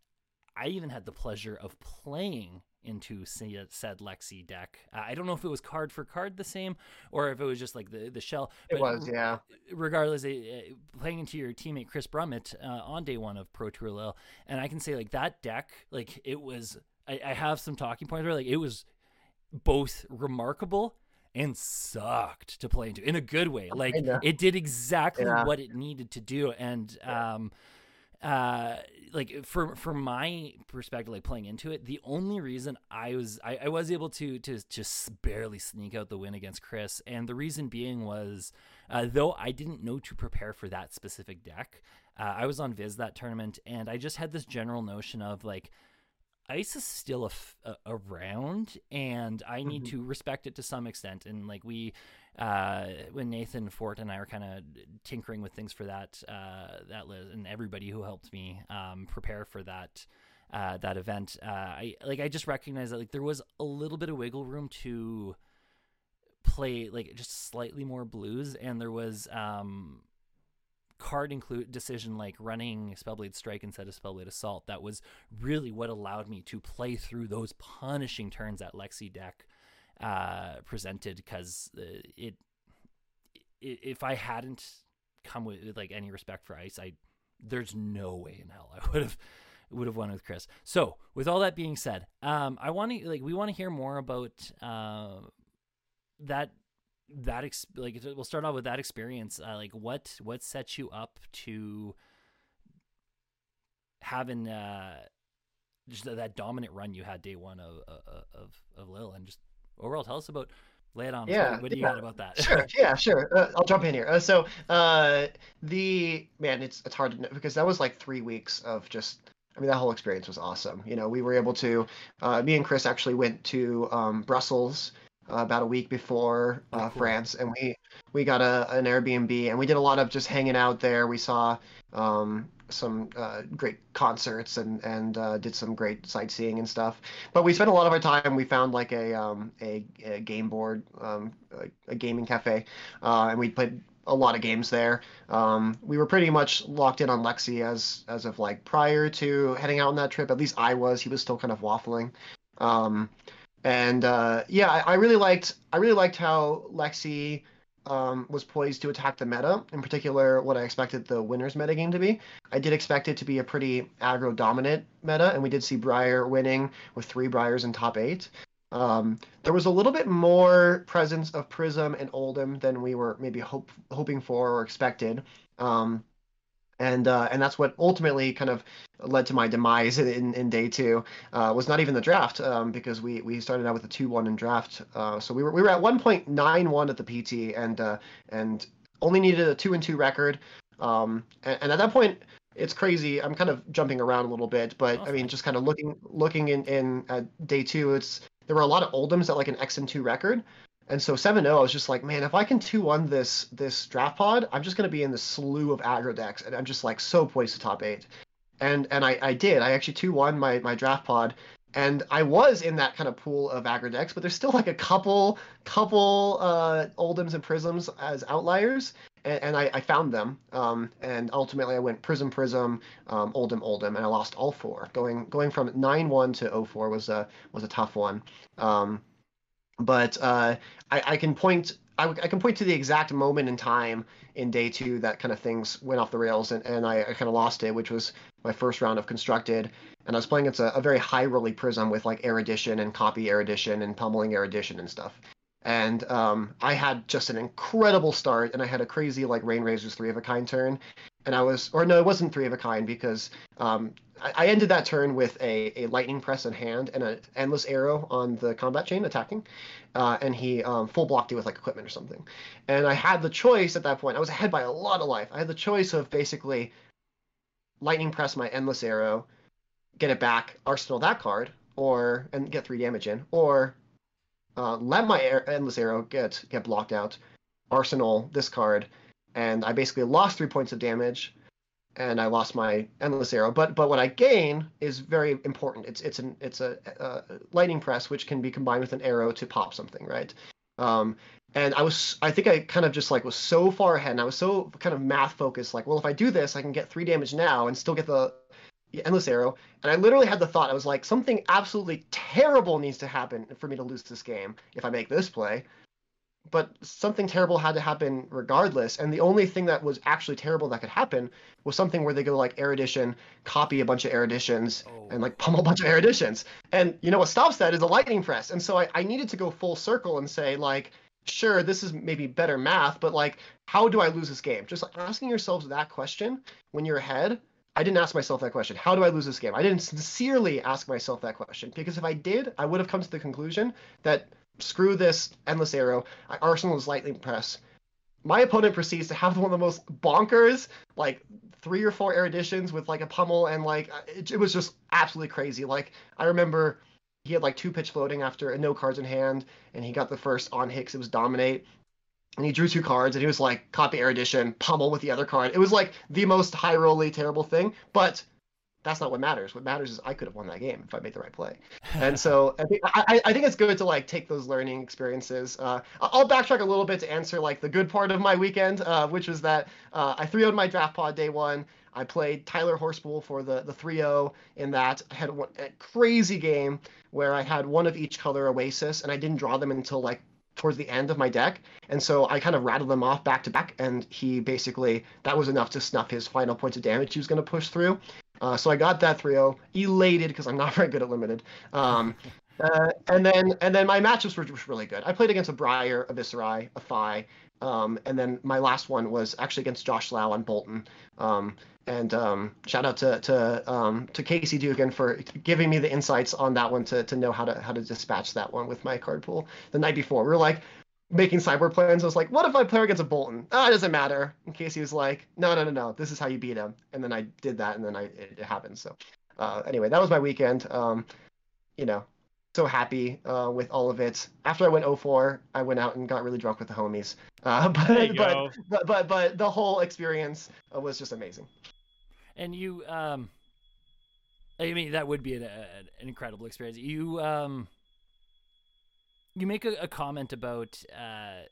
I even had the pleasure of playing into said Lexi deck. Uh, I don't know if it was card for card the same or if it was just like the the shell. It was, yeah. Regardless, uh, playing into your teammate Chris Brummett uh, on day one of Pro Tour Lille, and I can say like that deck, like it was. I, I have some talking points where like it was both remarkable and sucked to play into in a good way. Like it did exactly Yeah. what it needed to do, and um, uh, like for for my perspective, like playing into it, the only reason I was I, I was able to to just barely sneak out the win against Chris, and the reason being was uh, though I didn't know to prepare for that specific deck. Uh, I was on Viz that tournament, and I just had this general notion of like ice is still a f- a- around and i need Mhm. to respect it to some extent and like we uh when nathan fort and i were kind of tinkering with things for that uh that list and everybody who helped me um prepare for that uh that event uh i like i just recognized that like there was a little bit of wiggle room to play like just slightly more blues and there was um card include decision like running Spellblade Strike instead of Spellblade Assault. That was really what allowed me to play through those punishing turns that Lexi deck uh, presented because uh, it, if I hadn't come with, with like any respect for ice, I there's no way in hell I would have would have won with Chris. So with all that being said, um, I want to like we want to hear more about uh, that that ex- like we'll start off with that experience uh, like what what sets you up to having uh just that, that dominant run you had day one of of of Lille and just overall tell us about lay it on. Yeah, what, what do you yeah. got about that Sure, yeah, sure. Uh, I'll jump in here. Uh, so, uh, the man, it's it's hard to know because that was like three weeks of just. I mean, that whole experience was awesome. You know, we were able to. Uh, me and Chris actually went to um, Brussels uh, about a week before Oh, uh, cool. France, and we we got a an Airbnb, and we did a lot of just hanging out there. We saw um, some uh, great concerts and and uh, did some great sightseeing and stuff. But we spent a lot of our time. We found like a um, a, a game board, um, a, a gaming cafe, uh, and we played a lot of games there. Um, we were pretty much locked in on Lexi as as of like prior to heading out on that trip. At least I was. He was still kind of waffling. Um, and uh, yeah, I, I really liked I really liked how Lexi um, was poised to attack the meta. In particular, what I expected the winners meta game to be. I did expect it to be a pretty aggro dominant meta, and we did see Briar winning with three Briars in top eight. Um, there was a little bit more presence of Prism and Oldhim than we were maybe hope, hoping for or expected. Um, and uh, and that's what ultimately kind of led to my demise in, in day two. Uh, was not even the draft um, because we, we started out with a two one in draft. Uh, so we were we were at one point nine one at the PT and uh, and only needed a two and two record. Um, and, and at that point, it's crazy. I'm kind of jumping around a little bit, but Oh, I mean, just kind of looking looking in in at day two, it's there were a lot of Oldhims at like an X and two record. And so 7-0, I was just like, man, if I can 2-1 this this draft pod, I'm just gonna be in the slew of aggro decks, and I'm just like so poised to top eight. And and I, I did. I actually 2-1 my, my draft pod, and I was in that kind of pool of aggro decks, but there's still like a couple couple uh, Oldhim's and Prisms as outliers, and, and I, I, found them. Um, and ultimately, I went Prism Prism, um, Oldhim Oldhim, and I lost all four. Going going from 9-1 to 0-4 was a was a tough one. Um, but uh, I, I, can point I, I, can point to the exact moment in time in day two that kind of things went off the rails and, and I, I kind of lost it, which was my first round of constructed. And I was playing it's a, a very high rolly prism with like erudition and copy erudition and pummeling erudition and stuff. And um, I had just an incredible start, and I had a crazy like Rain Razor's three of a kind turn, and I was, or no, it wasn't three of a kind because um, I, I, ended that turn with a, a lightning press in hand and an endless arrow on the combat chain attacking, uh, and he um, full blocked it with like equipment or something. And I had the choice at that point. I was ahead by a lot of life. I had the choice of basically lightning press my endless arrow, get it back, arsenal that card, or and get three damage in, or uh, let my air, endless arrow get get blocked out, arsenal this card and I basically lost three points of damage, and I lost my endless arrow. But but what I gain is very important. It's it's an it's a, a lightning press which can be combined with an arrow to pop something, right? Um, and I was I think I kind of just like was so far ahead, and I was so kind of math focused. Like, well, if I do this, I can get three damage now and still get the endless arrow. And I literally had the thought I was like, something absolutely terrible needs to happen for me to lose this game if I make this play but something terrible had to happen regardless. And the only thing that was actually terrible that could happen was something where they go like erudition, copy a bunch of eruditions, oh. and like pummel a bunch of eruditions. And you know what stops that is a lightning press. And so I, I needed to go full circle and say like, sure, this is maybe better math, but like, how do I lose this game? Just like asking yourselves that question when you're ahead. I didn't ask myself that question. How do I lose this game? I didn't sincerely ask myself that question because if I did, I would have come to the conclusion that screw this endless arrow. Arsenal is lightning press. My opponent proceeds to have one of the most bonkers, like three or four eruditions with like a pummel, and like uh, it, it was just absolutely crazy. Like I remember he had like two pitch floating after no cards in hand, and he got the first on Hicks. It was dominate, and he drew two cards, and he was like copy erudition, pummel with the other card. It was like the most high rolly terrible thing, but that's not what matters. What matters is I could have won that game if I made the right play. And so I think I, I think it's good to like take those learning experiences. Uh, I'll backtrack a little bit to answer like the good part of my weekend, uh, which was that uh, I 3 0 my draft pod day one. I played Tyler Horspool for the the 3-0 in that. I had one, a crazy game where I had one of each color Oasis, and I didn't draw them until like towards the end of my deck. And so I kind of rattled them off back to back, and he basically, that was enough to snuff his final points of damage he was going to push through. Uh, so I got that 3-0, elated because I'm not very good at limited. Um, uh, and then and then my matchups were, were really good. I played against a Briar, a Viserai, a Fai, um, and then my last one was actually against Josh Lau on Boltyn. Um, and um, shout out to to um, to Casey Dugan for giving me the insights on that one to, to know how to how to dispatch that one with my card pool the night before. We were like, making cyber plans. I was like, what if I play against a Boltyn? Ah, it doesn't matter. In case he was like, no, no, no, no, this is how you beat him. And then I did that, and then I it, it happened. So uh, anyway, that was my weekend. Um, you know, so happy uh, with all of it. After I went 04, I went out and got really drunk with the homies. Uh, but, but, but, but but the whole experience uh, was just amazing. And you, um, I mean, that would be an, an incredible experience. You, um, you make a, a comment about uh,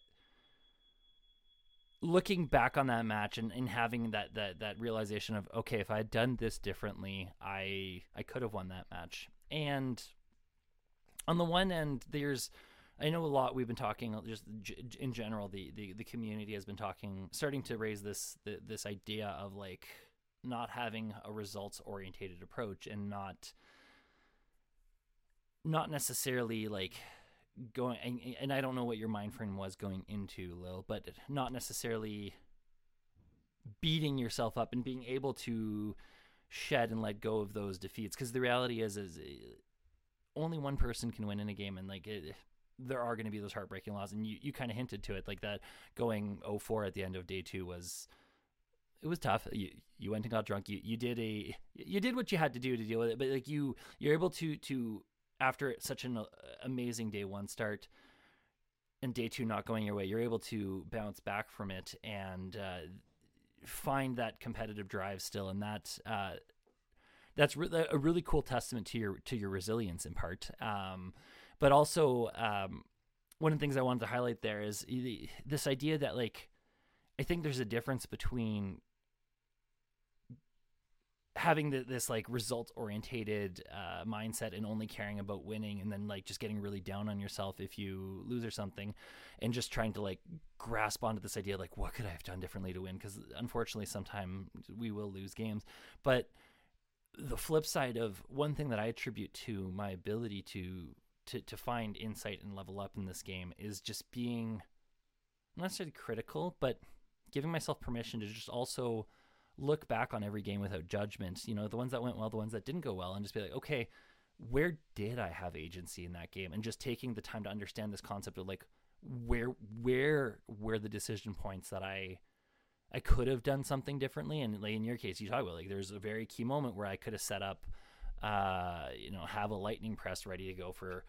looking back on that match and, and having that, that that realization of okay, if I had done this differently, I I could have won that match. And on the one end, there's I know a lot we've been talking just in general the, the, the community has been talking starting to raise this this idea of like not having a results orientated approach and not not necessarily like going and, and I don't know what your mind frame was going into Lille, but not necessarily beating yourself up and being able to shed and let go of those defeats. Because the reality is is uh, only one person can win in a game and like it, there are going to be those heartbreaking losses and you, you kind of hinted to it like that going 04 at the end of day 2 was it was tough. You you went and got drunk. You you did a you did what you had to do to deal with it but like you you're able to to after such an uh, amazing day one start and day two not going your way, you're able to bounce back from it and uh, find that competitive drive still, and that uh, that's re- a really cool testament to your to your resilience in part. Um, but also, um, one of the things I wanted to highlight there is this idea that like I think there's a difference between having the, this like result orientated uh, mindset and only caring about winning and then like just getting really down on yourself if you lose or something and just trying to like grasp onto this idea like what could i have done differently to win? Because unfortunately sometimes we will lose games. But the flip side of one thing that i attribute to my ability to to, to find insight and level up in this game is just being not necessarily critical but giving myself permission to just also look back on every game without judgment. You know, the ones that went well, the ones that didn't go well, and just be like, okay, where did I have agency in that game? And just taking the time to understand this concept of like where where were the decision points that I I could have done something differently. And like in your case, you talk about like there's a very key moment where I could have set up, uh, you know, have a lightning press ready to go for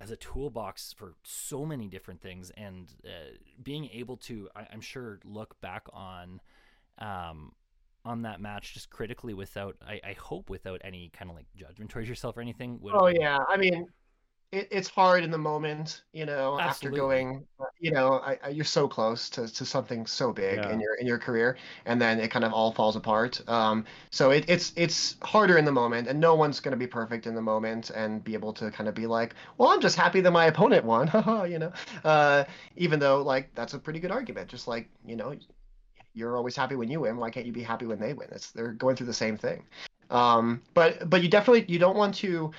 as a toolbox for so many different things and uh, being able to I, am sure look back on um, on that match just critically without I, I hope without any kind of like judgment towards yourself or anything oh yeah. I mean it, it's hard in the moment you know Absolutely. after going uh, you know I, I, you're so close to, to something so big yeah. in your in your career and then it kind of all falls apart. Um so it, it's it's harder in the moment and no one's going to be perfect in the moment and be able to kind of be like well i'm just happy that my opponent won. You know? Uh even though like that's a pretty good argument. Just like you know you're always happy when you win. Why can't you be happy when they win? It's they're going through the same thing. Um, but but you definitely you don't want to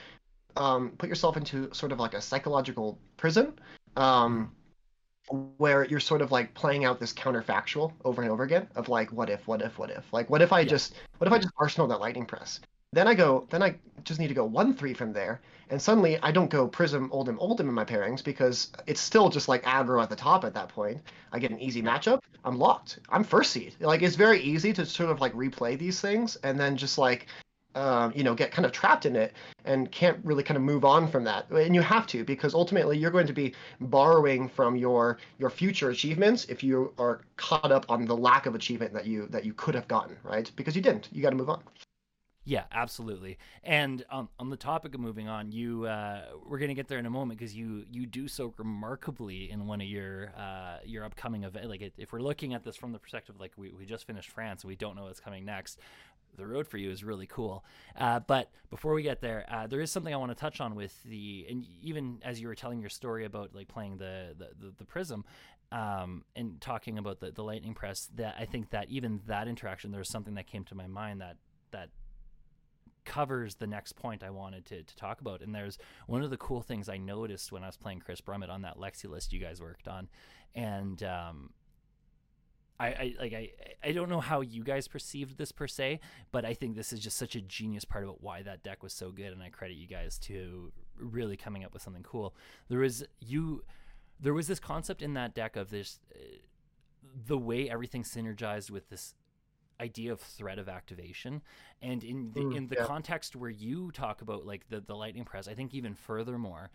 um, put yourself into sort of like a psychological prison um, where you're sort of like playing out this counterfactual over and over again of like what if what if what if like what if I yeah. just what if I just arsenal that lightning press then I go, then I just need to go one three from there, and suddenly I don't go Prism Oldhim Oldhim in my pairings because it's still just like aggro at the top at that point. I get an easy matchup. I'm locked. I'm first seed. Like it's very easy to sort of like replay these things and then just like um, you know, get kind of trapped in it and can't really kind of move on from that. And you have to because ultimately you're going to be borrowing from your your future achievements if you are caught up on the lack of achievement that you that you could have gotten, right? Because you didn't. You got to move on. Yeah, absolutely. And on the topic of moving on, you uh, we're gonna get there in a moment because you you do so remarkably in one of your uh, your upcoming event. Like if we're looking at this from the perspective like we, we just finished France and we don't know what's coming next, the road for you is really cool. Uh, but before we get there, uh, there is something I want to touch on with the and even as you were telling your story about like playing the the, the, the Prism. Um, and talking about the, the lightning press that I think that even that interaction there was something that came to my mind that that covers the next point I wanted to, to talk about. And there's one of the cool things I noticed when I was playing Chris Brummett on that Lexi list you guys worked on. And um, I, I like I I don't know how you guys perceived this per se, but I think this is just such a genius part about why that deck was so good, and I credit you guys to really coming up with something cool. There was you, there was this concept in that deck of this, uh, the way everything synergized with this idea of threat of activation and in the, mm, in the yeah. context where you talk about like the, the lightning press i think even furthermore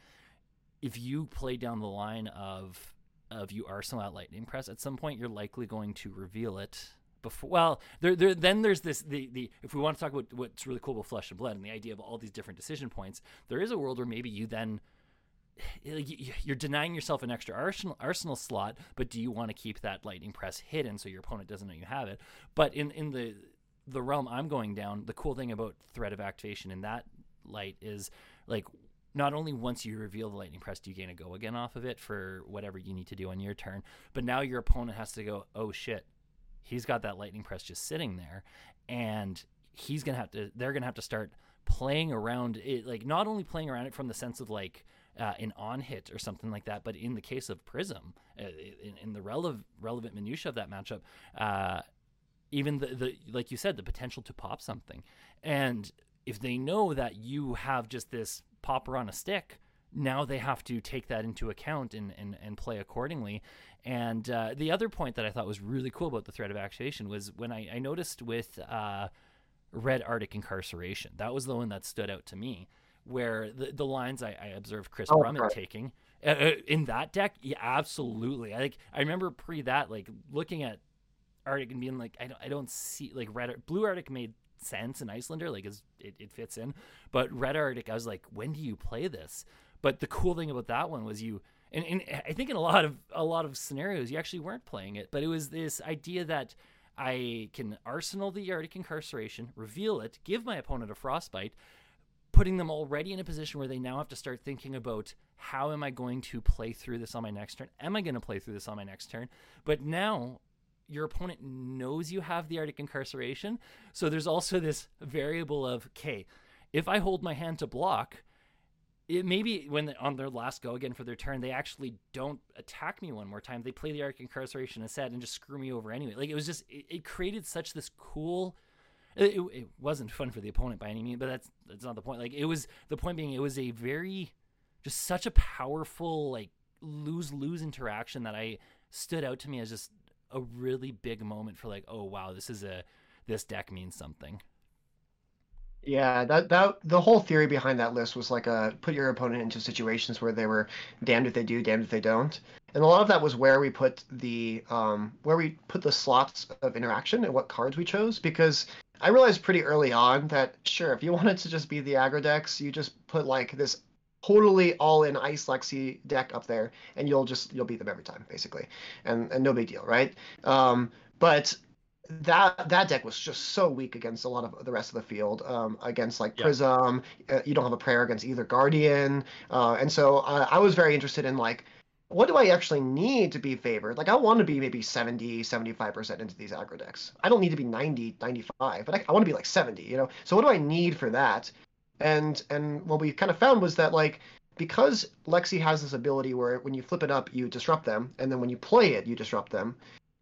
if you play down the line of of you arsenal at lightning press at some point you're likely going to reveal it before well there, there then there's this the, the if we want to talk about what's really cool about flesh and blood and the idea of all these different decision points there is a world where maybe you then Eh, you're denying yourself an extra arsenal, arsenal slot, but do you want to keep that lightning press hidden so your opponent doesn't know you have it? But in in the the realm I'm going down, the cool thing about threat of activation in that light is like not only once you reveal the lightning press do you gain a go again off of it for whatever you need to do on your turn, but now your opponent has to go, oh shit, he's got that lightning press just sitting there, and he's gonna have to. They're gonna have to start playing around it, like not only playing around it from the sense of like uh, an on hit or something like that. But in the case of Prism, uh, in, in, the relevant relevant minutia of that matchup, uh, even the, the like you said, the potential to pop something, and if they know that you have just this popper on a stick, now they have to take that into account and, and, and play accordingly. And uh, the other point that I thought was really cool about the threat of activation was when I, I noticed with uh, Red Arctic Incarceration. That was the one that stood out to me where the, the lines I, I observed Chris oh, Brummett right. taking uh, uh, in that deck, yeah, absolutely. I like. I remember pre that, like looking at Arctic and being like, I don't, I don't see like red, blue Arctic made sense in Iyslander, like is it, it fits in, but red Arctic, I was like, when do you play this? But the cool thing about that one was you, and, and I think in a lot of a lot of scenarios, you actually weren't playing it, but it was this idea that I can arsenal the Arctic Incarceration, reveal it, give my opponent a frostbite, putting them already in a position where they now have to start thinking about how am I going to play through this on my next turn? Am I going to play through this on my next turn? But now your opponent knows you have the Arctic Incarceration. So there's also this variable of, okay, if I hold my hand to block, it maybe when on their last go again for their turn, they actually don't attack me one more time. They play the Arctic Incarceration instead and just screw me over anyway. Like it was just, it, it created such this cool. It, it, it wasn't fun for the opponent by any means, but that's that's not the point. Like it was the point being, it was a very, just such a powerful like lose lose interaction that I stood out to me as just a really big moment for like, oh wow, this is a this deck means something. Yeah, that that the whole theory behind that list was like a put your opponent into situations where they were damned if they do, damned if they don't. And a lot of that was where we put the um where we put the slots of interaction and what cards we chose because I realized pretty early on that sure, if you wanted to just be the aggro decks, you just put like this totally all in ice lexi deck up there and you'll just you'll beat them every time basically. And and no big deal right? Um but that that deck was just so weak against a lot of the rest of the field um, against like Yeah. prism. Uh, you don't have a prayer against either guardian. Uh, and so uh, i was very interested in like what do i actually need to be favored? Like i want to be maybe 70 75% into these aggro decks i don't need to be 90 95 but i, I want to be like 70 you know? So what do i need for that? And and what we kind of found was that like because lexi has this ability where when you flip it up you disrupt them and then when you play it you disrupt them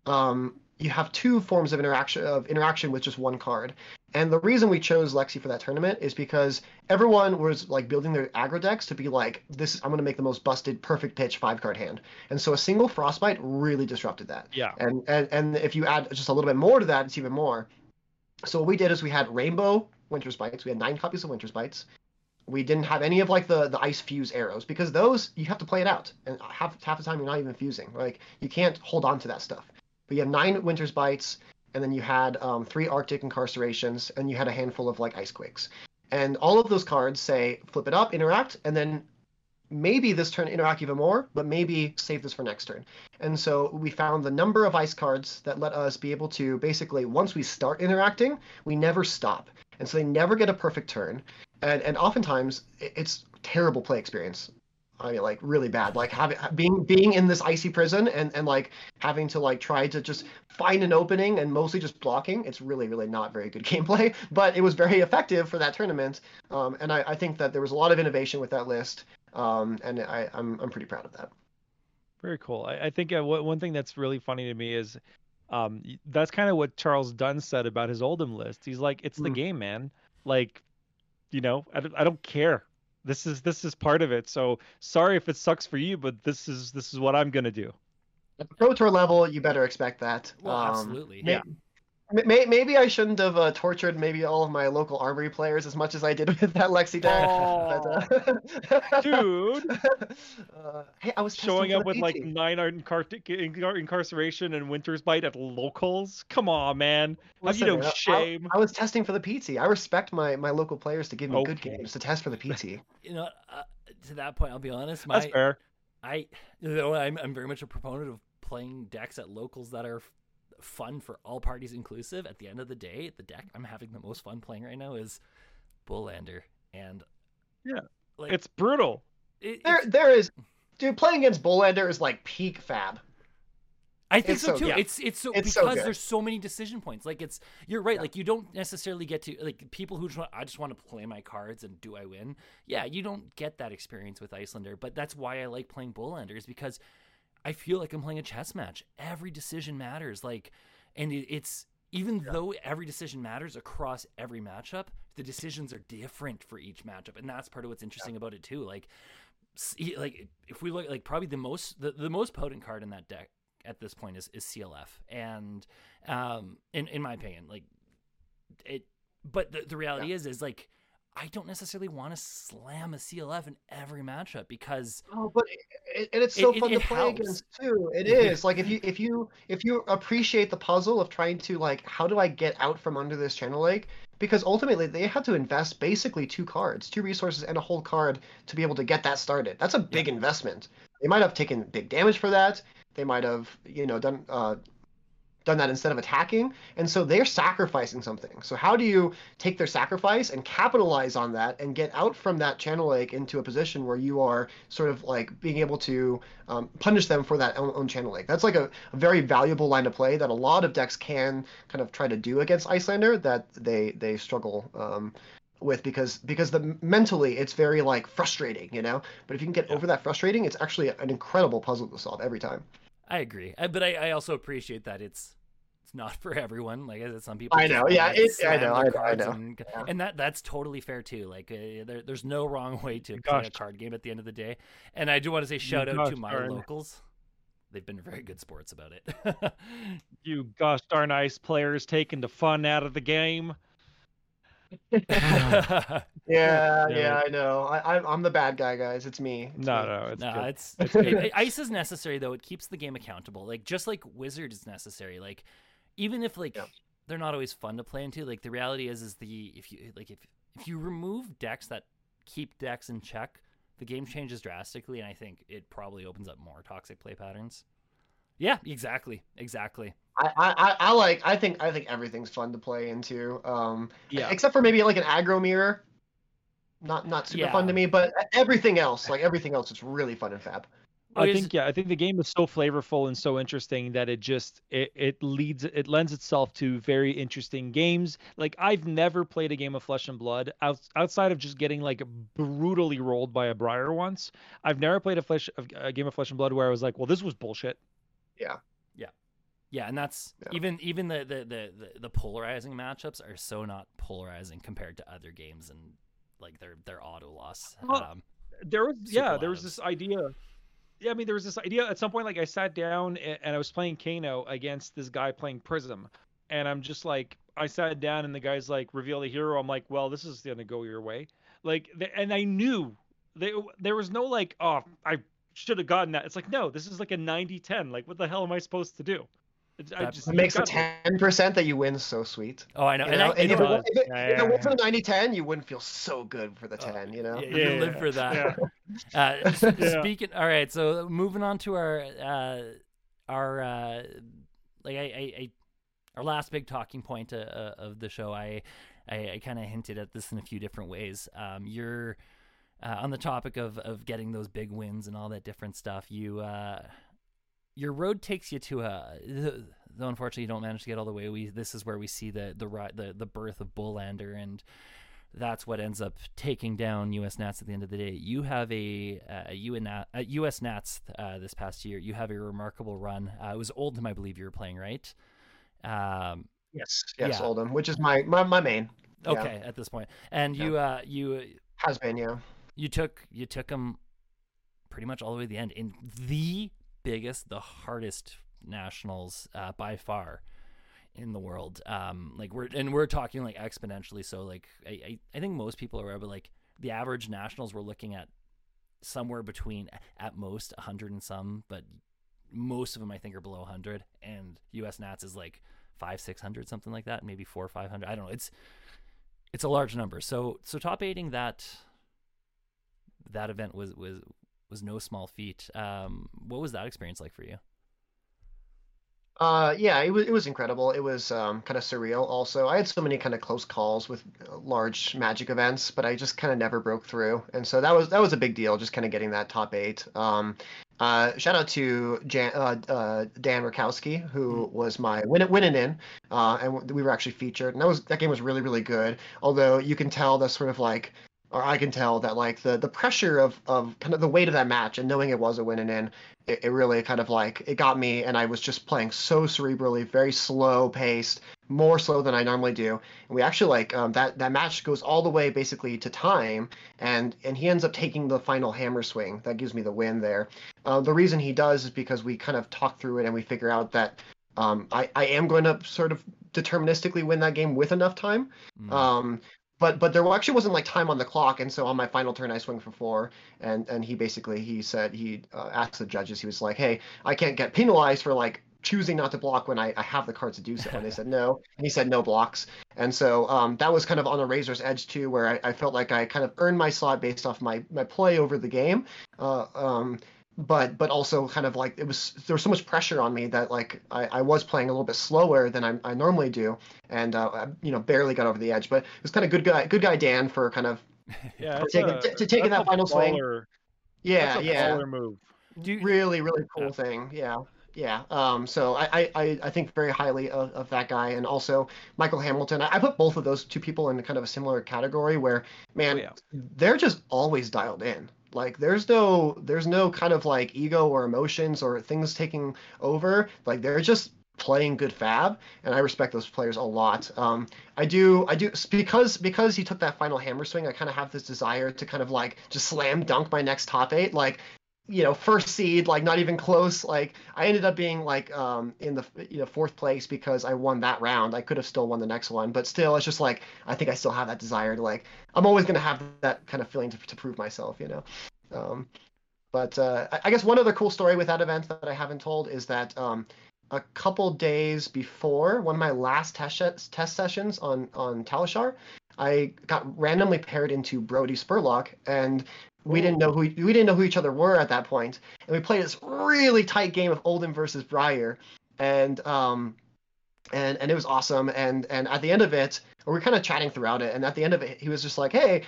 um, you have two forms of interaction of interaction with just one card. And the reason we chose Lexi for that tournament is because everyone was like building their aggro decks to be like, this is, I'm gonna make the most busted perfect pitch five card hand. And so a single frostbite really disrupted that. Yeah. And and and if you add just a little bit more to that, it's even more. So what we did is we had rainbow winter's bites. We had nine copies of winter's bites. We didn't have any of like the the ice fuse arrows because those you have to play it out, and half half the time you're not even fusing. Like you can't hold on to that stuff. But you have nine winter's bites, and then you had um, three Arctic incarcerations, and you had a handful of like ice quakes. And all of those cards say flip it up, interact, and then maybe this turn interact even more, but maybe save this for next turn. And so we found the number of ice cards that let us be able to basically once we start interacting, we never stop. And so they never get a perfect turn. And and oftentimes it's terrible play experience. I mean, like really bad. Like having being being in this icy prison and and like having to like try to just find an opening and mostly just blocking. It's really really not very good gameplay. But it was very effective for that tournament. Um, and I, I think that there was a lot of innovation with that list. Um, and I I'm I'm pretty proud of that. Very cool. I, I think uh, wha- one thing that's really funny to me is um, that's kind of what Charles Dunn said about his Oldhim list. He's like, it's the Mm. game, man. Like, you know, I don't, I don't care. This is this is part of it. So sorry if it sucks for you, but this is this is what I'm gonna do. At the pro tour level, you better expect that. Well, Um, absolutely. may- May, maybe I shouldn't have uh, tortured maybe all of my local armory players as much as I did with that Lexi deck. but, uh, Dude, uh, hey, I was showing up the with like nine art incar- incar- incarceration and Winter's Bite at locals. Come on, man. Have you Listen, no I- shame? I, was testing for the PT. I respect my, my local players to give me good games to test for the PT. You know, uh, to that point, I'll be honest. My That's fair. I, you know, I'm I'm very much a proponent of playing decks at locals that are f- fun for all parties inclusive. At the end of the day, the deck I'm having the most fun playing right now is Bullander, and Yeah. like It's brutal. it, There it's- there is, dude. Playing against Bullander is like peak fab. I think It's so so too. good. It's it's so It's so because good. there's so many decision points. Like it's you're right. Yeah. Like you don't necessarily get to like people who just want, I just want to play my cards and do I win? Yeah, you don't get that experience with Iyslander. But that's why I like playing Bullander is because I feel like I'm playing a chess match. Every decision matters. Like, and it, it's even though every decision matters across every matchup, the decisions are different for each matchup, and that's part of what's interesting about it too. Like, see, like if we look like probably the most the, the most potent card in that deck at this point is, is CLF. And um in, in my opinion, like it but the, the reality is is like I don't necessarily want to slam a CLF in every matchup because Oh, but it, and it's so It- fun it to play helps. against too. It is like if you if you if you appreciate the puzzle of trying to like how do I get out from under this channel lake? Because ultimately they had to invest basically two cards, two resources, and a whole card to be able to get that started. That's a big investment. They might have taken big damage for that. They might have you know done uh, done that instead of attacking, and so they're sacrificing something. So how do you take their sacrifice and capitalize on that and get out from that channel lake into a position where you are sort of like being able to um, punish them for that own, own channel lake? That's like a, a very valuable line of play that a lot of decks can kind of try to do against Iyslander that they they struggle. Um, with because because the mentally it's very like frustrating you know but if you can get over that frustrating it's actually an incredible puzzle to solve every time I agree. I, but I, I also appreciate that it's it's not for everyone. Like I said, some people. I know, wanna, yeah, like, it- I know, I know, I know. And, Yeah. and that that's totally fair too. Like uh, there, there's no wrong way to play a card game at the end of the day. And I do want to say shout out to my darn. locals. They've been very good sports about it. You gosh darn ice players taking the fun out of the game. yeah Yeah. yeah i know I, I'm- i'm the bad guy guys it's me It's No, me. no, it's no, good. it's, it's great. Ice is necessary though. It keeps the game accountable. Like just like Wizard is necessary. Like even if like Yeah. they're not always fun to play into. Like the reality is is the if you like if if you remove decks that keep decks in check, the game changes drastically, and I think it probably opens up more toxic play patterns. Yeah, exactly, exactly. I, I, I- I like I think I think everything's fun to play into. Um Yeah. except for maybe like an aggro mirror. Not not super fun to me, but everything else, like everything else is really fun and fab. I think yeah, I think the game is so flavorful and so interesting that it just it, it leads it lends itself to very interesting games. Like I've never played a game of Flesh and Blood out, outside of just getting like brutally rolled by a briar once. I've never played a flesh a game of Flesh and Blood where I was like, well, this was bullshit. Yeah, and that's Yeah. even even the the, the the the polarizing matchups are so not polarizing compared to other games and like their their auto loss. Well, Um, there was yeah there was Superlatives. this idea yeah i mean there was this idea at some point like i sat down a- and i was playing kano against this guy playing prism and i'm just like i sat down and the guy's like reveal the hero i'm like well this is gonna go your way like th- and i knew they, there was no like oh i should have gotten that it's like no this is like a 90-10 like what the hell am i supposed to do It's- I That just It makes the ten percent that you win so sweet. oh, I know. You and know? I, And if, you it, if, it, Yeah, if it wasn't yeah. a 90-10, you wouldn't feel so good for the Uh, 10, you know? yeah, Yeah, you live yeah, for that. yeah. Uh, s- speaking. All right, so moving on to our uh, our uh, like I, I, I our last big talking point uh, uh, of the show. I I, I kind of hinted at this in a few different ways. Um, you're uh, on the topic of of getting those big wins and all that different stuff. You uh, your road takes you to a. Though unfortunately you don't manage to get all the way, we this is where we see the the the the birth of Bullander and that's what ends up taking down US Nats at the end of the day. You have a, a, UN, a US Nats uh, this past year. You have a remarkable run. Uh, it was Oldhim, I believe you were playing, right? Um, Yes, yes, Yeah. Oldhim, which is my my, my main. Yeah, okay, at this point, and you uh, you has been, yeah. you took you took them pretty much all the way to the end in the biggest, the hardest nationals uh, by far in the world. Um, like we're and we're talking like exponentially. So like I, I, I think most people are aware, but like the average nationals we're looking at somewhere between at most 100 and some, but most of them I think are below 100. And US Nats is like five, 600, something like that, maybe four or 500. I don't know. It's it's a large number. So so top aiding that that event was was was no small feat. Um, what was that experience like for you? Uh, yeah, it was it was incredible. It was um, kind of surreal. Also, I had so many kind of close calls with uh, large Magic events, but I just kind of never broke through, and so that was that was a big deal. Just kind of getting that top eight. Um, uh, shout out to Jan, uh, uh, Dan Rakowski, who was my win winning in, uh, and we were actually featured, and that was that game was really really good. Although you can tell the sort of like or I can tell that like the the pressure of of kind of the weight of that match and knowing it was a win and in, it, it really kind of like it got me and I was just playing so cerebrally, very slow paced, more slow than I normally do. And we actually like um, that that match goes all the way basically to time, and and he ends up taking the final hammer swing that gives me the win there. Uh, the reason he does is because we kind of talk through it and we figure out that um, I I am going to sort of deterministically win that game with enough time. Mm. Um, but but there actually wasn't like time on the clock, and so on my final turn I swing for four, and and he basically he said he uh, asked the judges he was like, hey, I can't get penalized for like choosing not to block when I, I have the cards to do so, and they said no, and he said no blocks, and so um, that was kind of on a razor's edge too, where I, I felt like I kind of earned my slot based off my my play over the game. Uh, um, but but also kind of like it was there was so much pressure on me that like I, I was playing a little bit slower than I, I normally do and uh, I, you know barely got over the edge but it was kind of good guy good guy Dan for kind of yeah, for taking, a, to, to taking that final baller, swing yeah that's a yeah move. Do really really cool Yeah. thing yeah yeah um so I, I I- I think very highly of, of that guy and also michael hamilton I, I put both of those two people in kind of a similar category where man Oh, yeah. they're just always dialed in like there's no there's no kind of like ego or emotions or things taking over. Like they're just playing good fab and i respect those players a lot. Um i do i do because because he took that final hammer swing i kind of have this desire to kind of like just slam dunk my next top eight. Like you know first seed like not even close. Like i ended up being like um in the you know fourth place because i won that round. I could have still won the next one but still it's just like i think i still have that desire to like i'm always going to have that kind of feeling to, to prove myself you know? Um but uh I- guess one other cool story with that event that i haven't told is that um a couple days before one of my last test test sessions on on Talishar, I got randomly paired into Brody Spurlock, and we didn't know who we didn't know who each other were at that point, and we played this really tight game of Oldhim versus Briar, and um, and and it was awesome, and and at the end of it, we were kind of chatting throughout it, and at the end of it, he was just like, hey.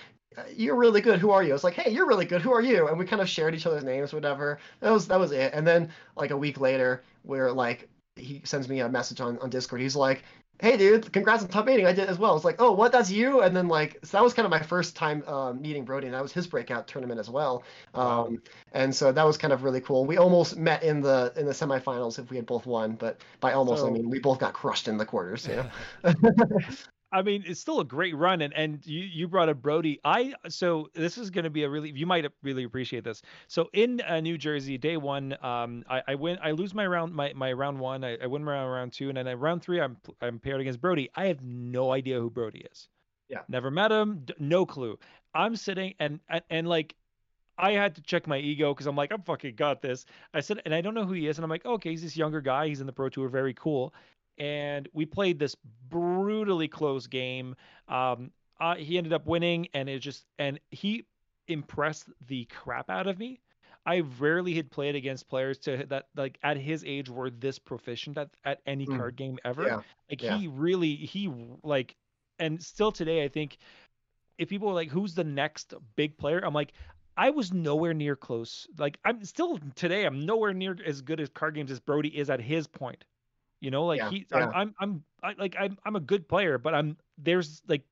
You're really good. Who are you? I was like, hey, you're really good. Who are you? And we kind of shared each other's names, whatever. That was that was it. And then like a week later, we're like, he sends me a message on, on Discord. He's like, "Hey, dude, congrats on top meeting. I did as well." It's like, "Oh, what? That's you?" And then like, so that was kind of my first time um, meeting Brody, and that was his breakout tournament as well. Um, and so that was kind of really cool. We almost met in the in the semifinals if we had both won, but by almost I mean we both got crushed in the quarters. You know? I mean, it's still a great run, and and you you brought up Brody. I so this is going to be a really you might really appreciate this. So in uh, New Jersey, day one, um, I, I win, I lose my round, my, my round one, I, I win my round, round two, and then at round three, I'm I'm paired against Brody. I have no idea who Brody is. Yeah. Never met him, d- no clue. I'm sitting and and, and like. I had to check my ego because I'm like, I'm fucking got this. I said, and I don't know who he is. And I'm like, okay, he's this younger guy. He's in the Pro Tour, very cool and we played this brutally close game. Um, uh, he ended up winning, and it just and he impressed the crap out of me. I rarely had played against players to that like at his age were this proficient at, at any Mm. card game ever. Yeah, Like yeah. he really he like and still today I think if people are like who's the next big player, I'm like I was nowhere near close. Like I'm still today I'm nowhere near as good as card games as Brody is at his point. You know, like Yeah, he yeah. I'm I'm, I'm I, like I'm I'm a good player, but I'm there's like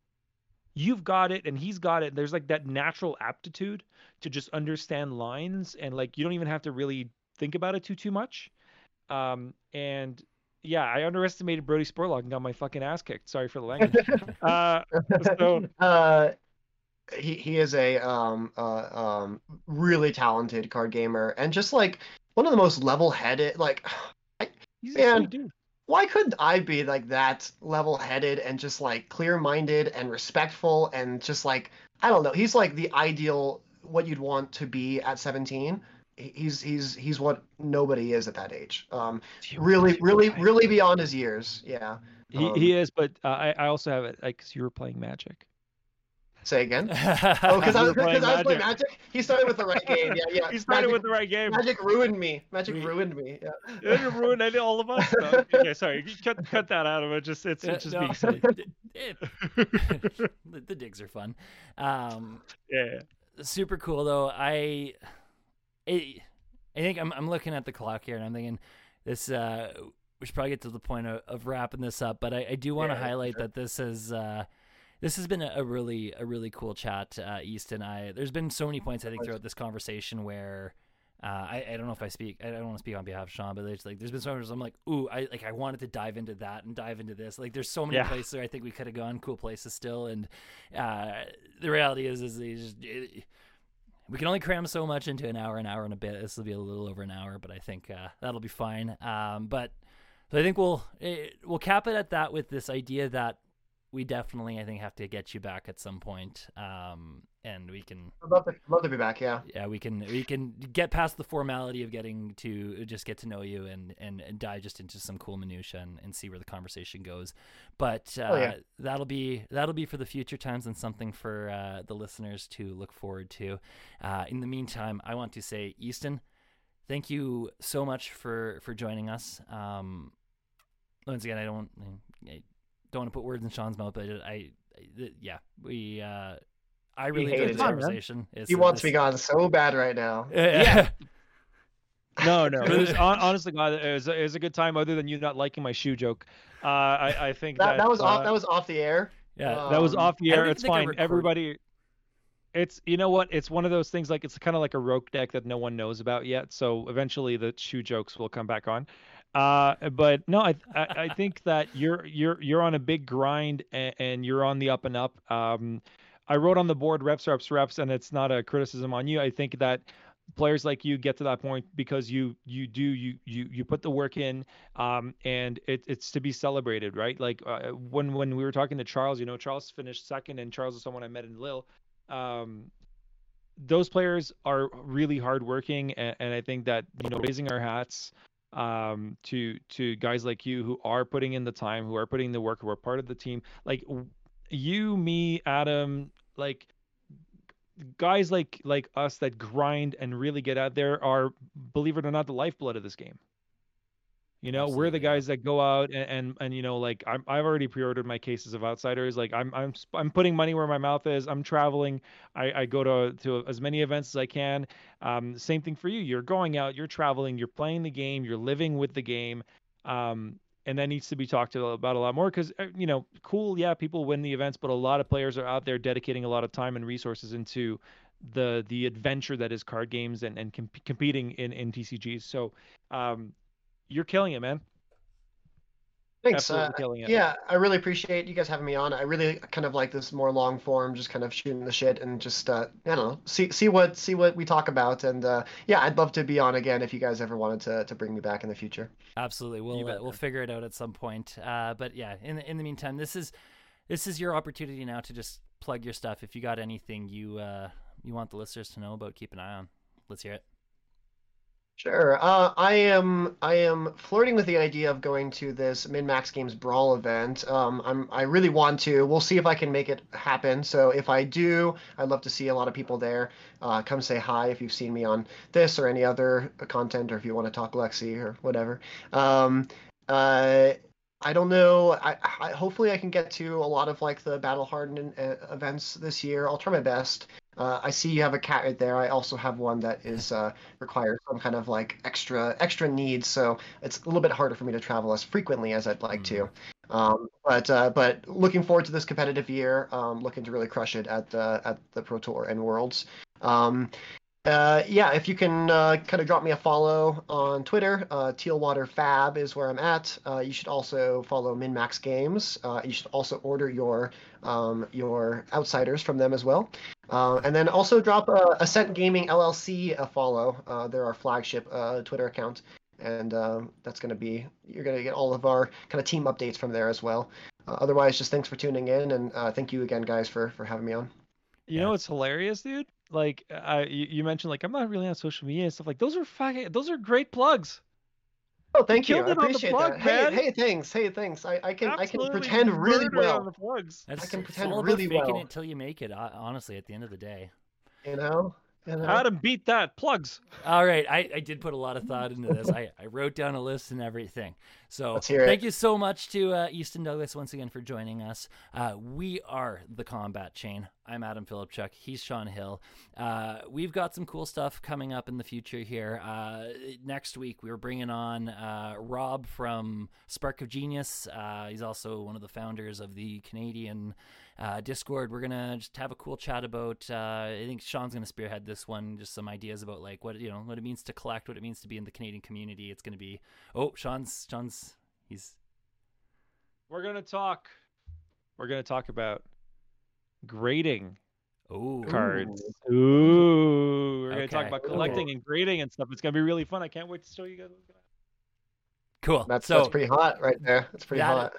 you've got it and he's got it. There's like that natural aptitude to just understand lines and like you don't even have to really think about it too too much. Um and yeah, I underestimated Brody Spurlock and got my fucking ass kicked. Sorry for the language. uh, so uh, he he is a um uh um really talented card gamer and just like one of the most level-headed like he's a Man. sweet dude. why couldn't I be like that level-headed and just like clear-minded and respectful and just like I don't know he's like the ideal what you'd want to be at 17 he's he's he's what nobody is at that age um really really really beyond his years yeah He, um, he is, but uh, I, I also have it like 'cause you were playing Magic. Say again oh because I was playing because I was playing Magic. Magic he started with the right game yeah yeah He started Magic- with the right game. Magic ruined me. Magic ruined me. Yeah. Yeah, you ruined it, all of us. No, okay, sorry. Cut cut that out of it. Just it's, it's just No, being silly. it- the, the digs are fun. Um, yeah. super cool though. I, I, I think I'm I'm looking at the clock here and I'm thinking this. Uh, we should probably get to the point of, of wrapping this up, but I, I do want to Yeah, highlight sure. that this is. Uh, this has been a, really a really cool chat, uh, East and I. There's been so many points I think throughout this conversation where uh, I, I don't know if I speak I don't want to speak on behalf of Shawn, but there's like there's been so many. I'm like, ooh, I like I wanted to dive into that and dive into this. Like there's so many Yeah. places where I think we could have gone, cool places still. And uh, the reality is is just it, we can only cram so much into an hour, an hour and a bit. This will be a little over an hour, but I think uh, that'll be fine. Um, but so I think we'll eh, we'll cap it at that with this idea that we definitely I think have to get you back at some point. Um, and we can I'd love to, love to be back. Yeah. yeah we can we can get past the formality of getting to just get to know you and and, and dive just into some cool minutia and, and see where the conversation goes but uh, Oh, yeah. that'll be that'll be for the future times and something for uh, the listeners to look forward to uh, in the meantime i want to say easton thank you so much for for joining us um once again i don't I don't want to put words in shawn's mouth but i, I yeah we uh I really enjoyed hated this it. conversation. It's- He wants me gone so bad right now. yeah. No, no. It was, honestly, God, it was, it was a good time. Other than you not liking my shoe joke, uh, I, I think That, that that was off. uh, That was off the air. Yeah. that was Um, off the air. It's fine. Everybody, it's you know what? It's one of those things. Like it's kind of like a rogue deck that no one knows about yet. So eventually, the shoe jokes will come back on. Uh, but no, I, I I think that you're you're you're on a big grind and, and you're on the up and up. Um, I wrote on the board reps, reps, reps, and it's not a criticism on you. I think that players like you get to that point because you you do you you you put the work in um and it, it's to be celebrated right like uh, when when we were talking to charles you know charles finished second and charles is someone i met in lille um those players are really hardworking and, and i think that you know raising our hats um to to guys like you who are putting in the time who are putting in the work who are part of the team. Like you me adam like guys like like us that grind and really get out there are believe it or not the lifeblood of this game you know we're the guys that go out and, and and you know like I'm, i've already pre-ordered my cases of outsiders like i'm i'm i'm putting money where my mouth is i'm traveling i i go to to as many events as i can um same thing for you you're going out you're traveling you're playing the game you're living with the game um and that needs to be talked about a lot more because you know cool yeah people win the events but a lot of players are out there dedicating a lot of time and resources into the the adventure that is card games and and com- competing in in tcgs so um you're killing it man Thanks. Uh, killing it yeah, I really appreciate you guys having me on. I really kind of like this more long form, just kind of shooting the shit and just uh, I don't know, see see what see what we talk about. And uh, yeah, I'd love to be on again if you guys ever wanted to to bring me back in the future. Absolutely, we'll uh, we'll figure it out at some point. Uh, but yeah, in the, in the meantime, this is this is your opportunity now to just plug your stuff. If you got anything you uh, you want the listeners to know about, keep an eye on. Let's hear it. Sure. Uh, I am I am flirting with the idea of going to this Min Max Games Brawl event. Um, I'm I really want to. We'll see if I can make it happen. So if I do, I'd love to see a lot of people there. Uh, come say hi if you've seen me on this or any other content, or if you want to talk Lexi or whatever. Um, uh, I don't know. I, I hopefully I can get to a lot of like the Battle Hardened uh, events this year. I'll try my best. Uh, I see you have a cat right there. I also have one that is uh, requires some kind of like extra extra needs, so it's a little bit harder for me to travel as frequently as I'd like to. Um, but uh, but looking forward to this competitive year. Um, looking to really crush it at the at the Pro Tour and Worlds. Um, uh, yeah, if you can uh, kind of drop me a follow on Twitter, uh, Tealwater Fab is where I'm at. Uh, you should also follow MinMax Games. Uh, you should also order your um, your outsiders from them as well. Uh, and then also drop uh, Ascent Gaming LLC a follow. Uh, they're our flagship uh, Twitter account, and um, that's going to be you're going to get all of our kind of team updates from there as well. Uh, otherwise, just thanks for tuning in, and uh, thank you again, guys, for for having me on. You Yeah. know what's hilarious, dude? Like, I you, you mentioned like I'm not really on social media and stuff. Like those are fucking those are great plugs. Oh, thank you. killed I it on the appreciate plug, that. man. Hey, hey, thanks. Hey, thanks. I, I can I can pretend really murdered on well. the plugs. That's, can pretend really about faking well. it till you make it. uh, Honestly, at the end of the day. You know. You know? Adam beat that plugs. All right, I, I did put a lot of thought into this. I, I wrote down a list and everything. So Let's hear it. thank you so much to uh, Easton Douglas once again for joining us. Uh, we are the Combat Chain. I'm Adam Philipchuk. He's Shawn Hill. Uh, we've got some cool stuff coming up in the future here. Uh, next week, we're bringing on uh, Rob from Spark of Genius. Uh, he's also one of the founders of the Canadian uh, Discord. We're gonna just have a cool chat about. Uh, I think Shawn's gonna spearhead this one. Just some ideas about like what you know what it means to collect, what it means to be in the Canadian community. It's gonna be. Oh, Shawn's Shawn's he's We're gonna talk. We're gonna talk about grading oh cards. Ooh, we're gonna talk about collecting and grading and stuff. It's gonna be really fun. I can't wait to show you guys. what's gonna happen. cool. That's so that's pretty hot right there. That's pretty that- hot.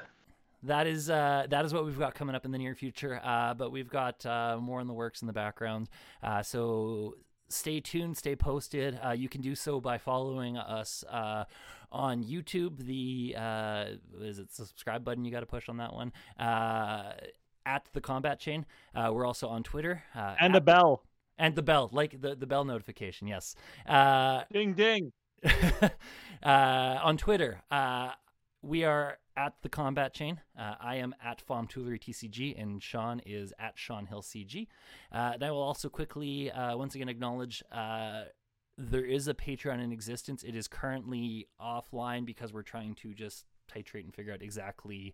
That is uh, that is what we've got coming up in the near future. Uh, but we've got uh, more in the works in the background. Uh, so stay tuned, stay posted. Uh, you can do so by following us uh, on YouTube. The uh, is it subscribe button you got to push on that one? Uh, at the Combat Chain. Uh, we're also on Twitter uh, And the bell. and the bell, like the the bell notification. Yes. Uh, Ding ding. uh, on Twitter, uh, we are at the Combat Chain. Uh, I am at Fom Toolery TCG, and Shawn is at Shawn Hill CG. Uh, and I will also quickly, uh, once again, acknowledge uh, there is a Patreon in existence. It is currently offline because we're trying to just titrate and figure out exactly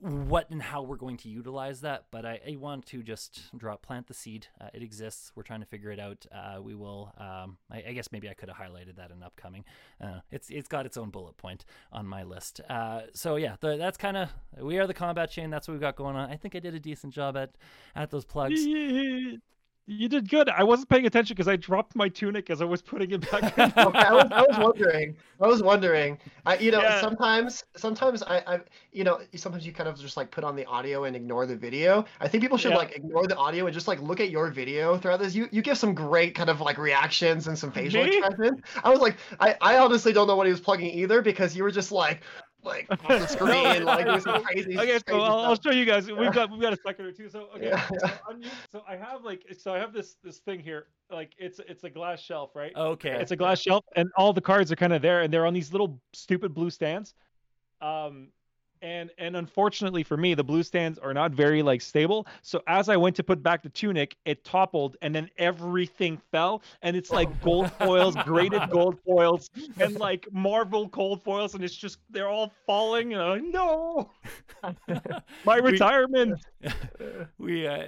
what and how we're going to utilize that. But I, I want to just drop plant the seed. Uh, it exists. We're trying to figure it out. Uh, we will. Um, I, I guess maybe I could have highlighted that in upcoming. Uh, it's it's got its own bullet point on my list. Uh, so yeah, the, that's kind of we are the combat chain. That's what we've got going on. I think I did a decent job at at those plugs. You did good. I wasn't paying attention because I dropped my tunic as I was putting it back. Okay, I was, I was wondering. I was wondering. I, you know, Yeah. sometimes, sometimes I, I, you know, sometimes you kind of just like put on the audio and ignore the video. I think people should Yeah. like ignore the audio and just like look at your video throughout this. You, you give some great kind of like reactions and some facial Me? expressions. I was like, I, I honestly don't know what he was plugging either because you were just like, like off the screen, like doing some crazy. okay, so I'll, I'll show you guys. We've got we've got a second or two. So okay, Yeah. so, I'm so I have like so I have this this thing here. Like it's it's a glass shelf, right? Okay. It's a glass shelf, and all the cards are kind of there, and they're on these little stupid blue stands. Um, and and unfortunately for me, the blue stands are not very like stable. So as I went to put back the tunic, it toppled, and then everything fell, and it's like gold foils, graded gold foils, and like marble gold foils, and it's just they're all falling. And I'm like, no, my retirement. we uh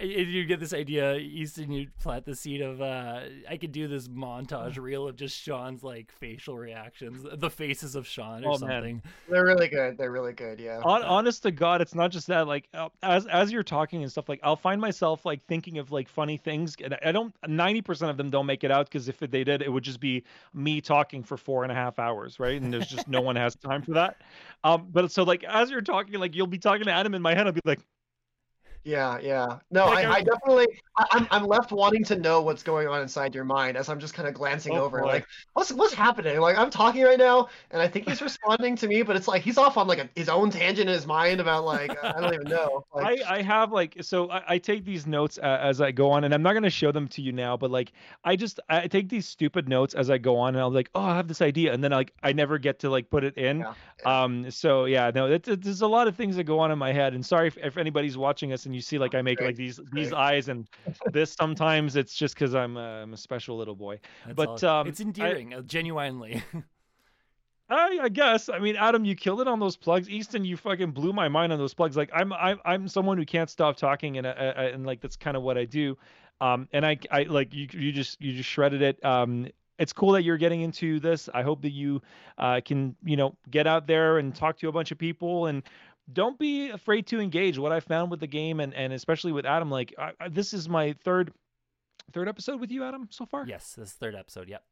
you get this idea easton you plant the seed of uh i could do this montage reel of just shawn's like facial reactions the faces of shawn or Oh, man. something They're really good. They're really good. Yeah. Hon- honest to God, it's not just that. Like uh, as as you're talking and stuff, like I'll find myself like thinking of like funny things, and I don't. Ninety percent of them don't make it out because if they did, it would just be me talking for four and a half hours, right? And there's just no one has time for that. Um, but so like as you're talking, like you'll be talking to Adam in my head, I'll be like, Yeah, yeah. No, Like, I, I- definitely, I, I'm, I'm left wanting to know what's going on inside your mind as I'm just kind of glancing Oh, over, boy. like, what's, what's happening? Like, I'm talking right now, and I think he's responding to me, but it's like he's off on like a, his own tangent in his mind about like I don't even know. Like, I, I have like so I, I take these notes uh, as I go on, and I'm not gonna show them to you now, but like I just I take these stupid notes as I go on, and I'm like, oh, I have this idea, and then like I never get to like put it in. Yeah. Um. So yeah, no, it, it- there's a lot of things that go on in my head, and sorry if, if anybody's watching us and you see like I make Great, like these these great. eyes and this. Sometimes it's just because I'm uh, I'm a special little boy. That's But, all. um, it's endearing uh, genuinely I, I guess. I mean, Adam, you killed it on those plugs. Easton, you fucking blew my mind on those plugs. Like, I'm I'm I'm someone who can't stop talking, and uh, uh, and like that's kind of what I do. Um, and I I like you you just you just shredded it. Um, it's cool that you're getting into this. I hope that you uh, can you know get out there and talk to a bunch of people and don't be afraid to engage. What I found with the game and and especially with Adam, like I, I, this is my third third episode with you, Adam, so far yes this third episode yep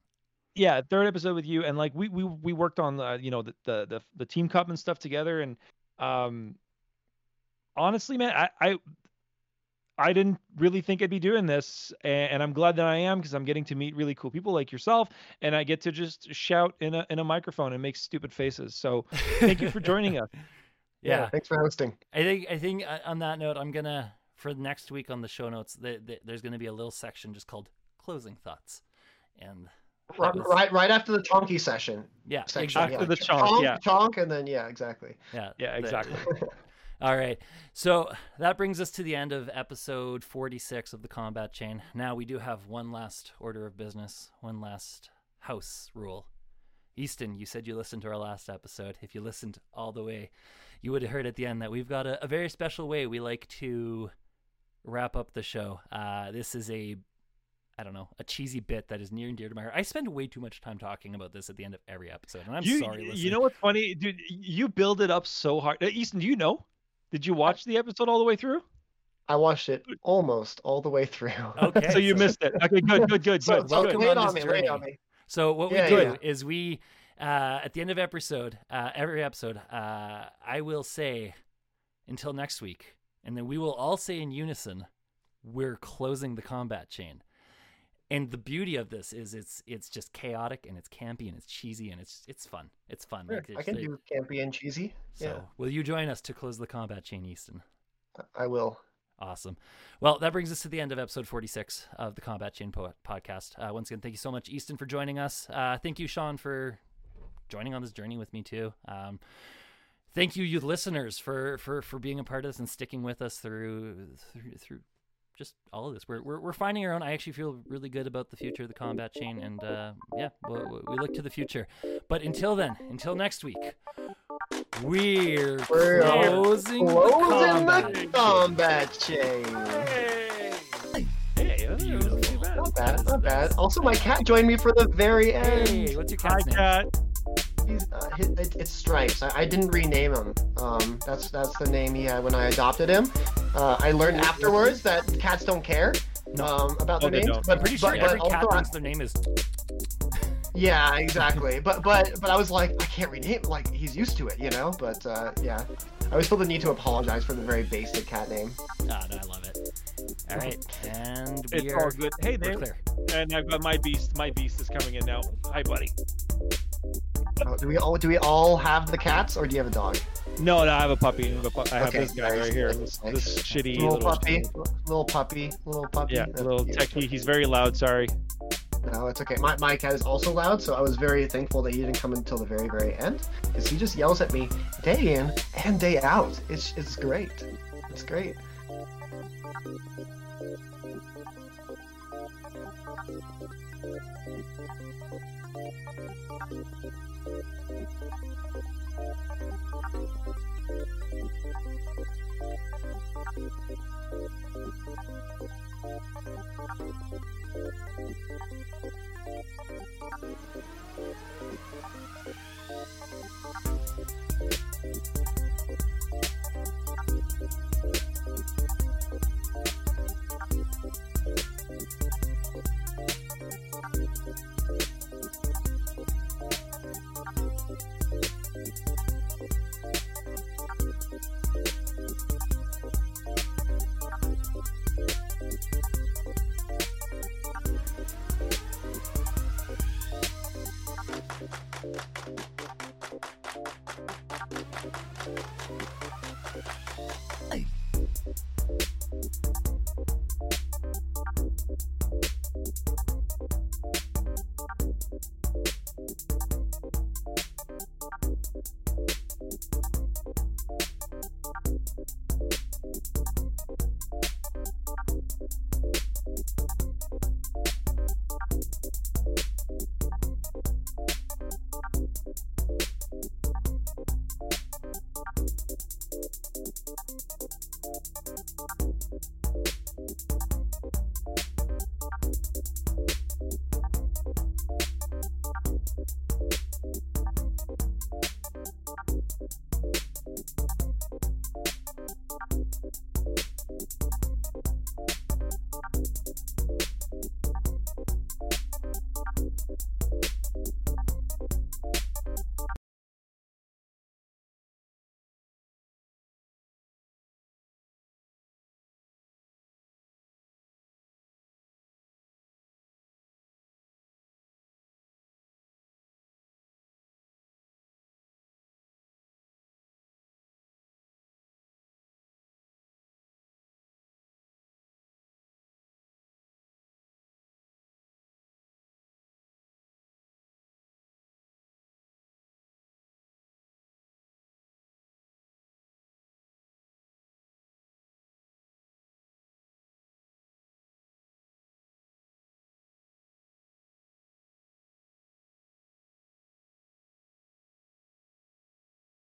yeah third episode with you and like we we we worked on the you know the the the, the team cup and stuff together and um honestly man i i I didn't really think I'd be doing this, and I'm glad that I am because I'm getting to meet really cool people like yourself, and I get to just shout in a in a microphone and make stupid faces. So thank you for joining us. yeah, Thanks for hosting. i think i think uh, on that note i'm gonna for next week on the show notes the, the, there's gonna be a little section just called closing thoughts and Right, was- right, right after the chonky session. yeah Section. exactly After yeah. the chonk, yeah. chonk, and then yeah, exactly. yeah Yeah, the- exactly. All right. So that brings us to the end of episode 46 of the Combat Chain. Now we do have one last order of business, one last house rule. Easton, you said you listened to our last episode. If you listened all the way, you would have heard at the end that we've got a, a very special way we like to wrap up the show. Uh, this is a I don't know, a cheesy bit that is near and dear to my heart. I spend way too much time talking about this at the end of every episode, and I'm you, sorry. You know what's funny, dude? You build it up so hard. Uh, Easton, do you know? Did you watch the episode all the way through? I watched it almost all the way through. Okay, so you so- missed it. Okay, good, good, good, So, good. so welcome lay it on on this me, journey. on me. So what we do yeah. is we uh, at the end of episode, uh, every episode, uh, I will say, until next week, and then we will all say in unison, we're closing the combat chain. And the beauty of this is it's it's just chaotic and it's campy and it's cheesy and it's it's fun. It's fun. Sure, Like, I can do campy and cheesy. So, Yeah, will you join us to close the combat chain, Easton? I will. Awesome. Well, that brings us to the end of episode 46 of the Combat Chain po- podcast. Uh, once again, thank you so much, Easton, for joining us. Uh, thank you, Shawn, for joining on this journey with me too. Um, thank you, you listeners, for for for being a part of this and sticking with us through through, through just all of this. We're, we're we're finding our own. I actually feel really good about the future of the combat chain, and uh, yeah, we, we look to the future. But until then, until next week, we're, We're closing, the combat. the combat chain. Hey, hey, that wasn't bad. Not bad, not bad. Also, my cat joined me for the very end. Hey, what's your Hi, cat's name? cat. He's, uh, it, it's Stripes. I, I didn't rename him. Um, that's that's the name he had when I adopted him. Uh, I learned afterwards that cats don't care um, about Oh, their names. don't. But, I'm pretty sure but, every cat also I- thinks their name is. yeah, exactly. But but but I was like, I can't rename. Like he's used to it, you know. But uh, yeah, I always feel the need to apologize for the very basic cat name. Ah, no, I love it. All right, and we It's are all good. Hey there. clear. And I've got my beast. My beast is coming in now. Hi, buddy. Oh, do we all do we all have the cats, or do you have a dog? No, no, I have a puppy. I have, a pu- I have Okay, this guy nice, right here. This, nice. this shitty Little, little, puppy, little puppy, little puppy. Yeah, That's little techie. He's very loud. Sorry. No, it's okay. My, my cat is also loud, so I was very thankful that he didn't come until the very, very end, because he just yells at me day in and day out. It's it's great. It's great.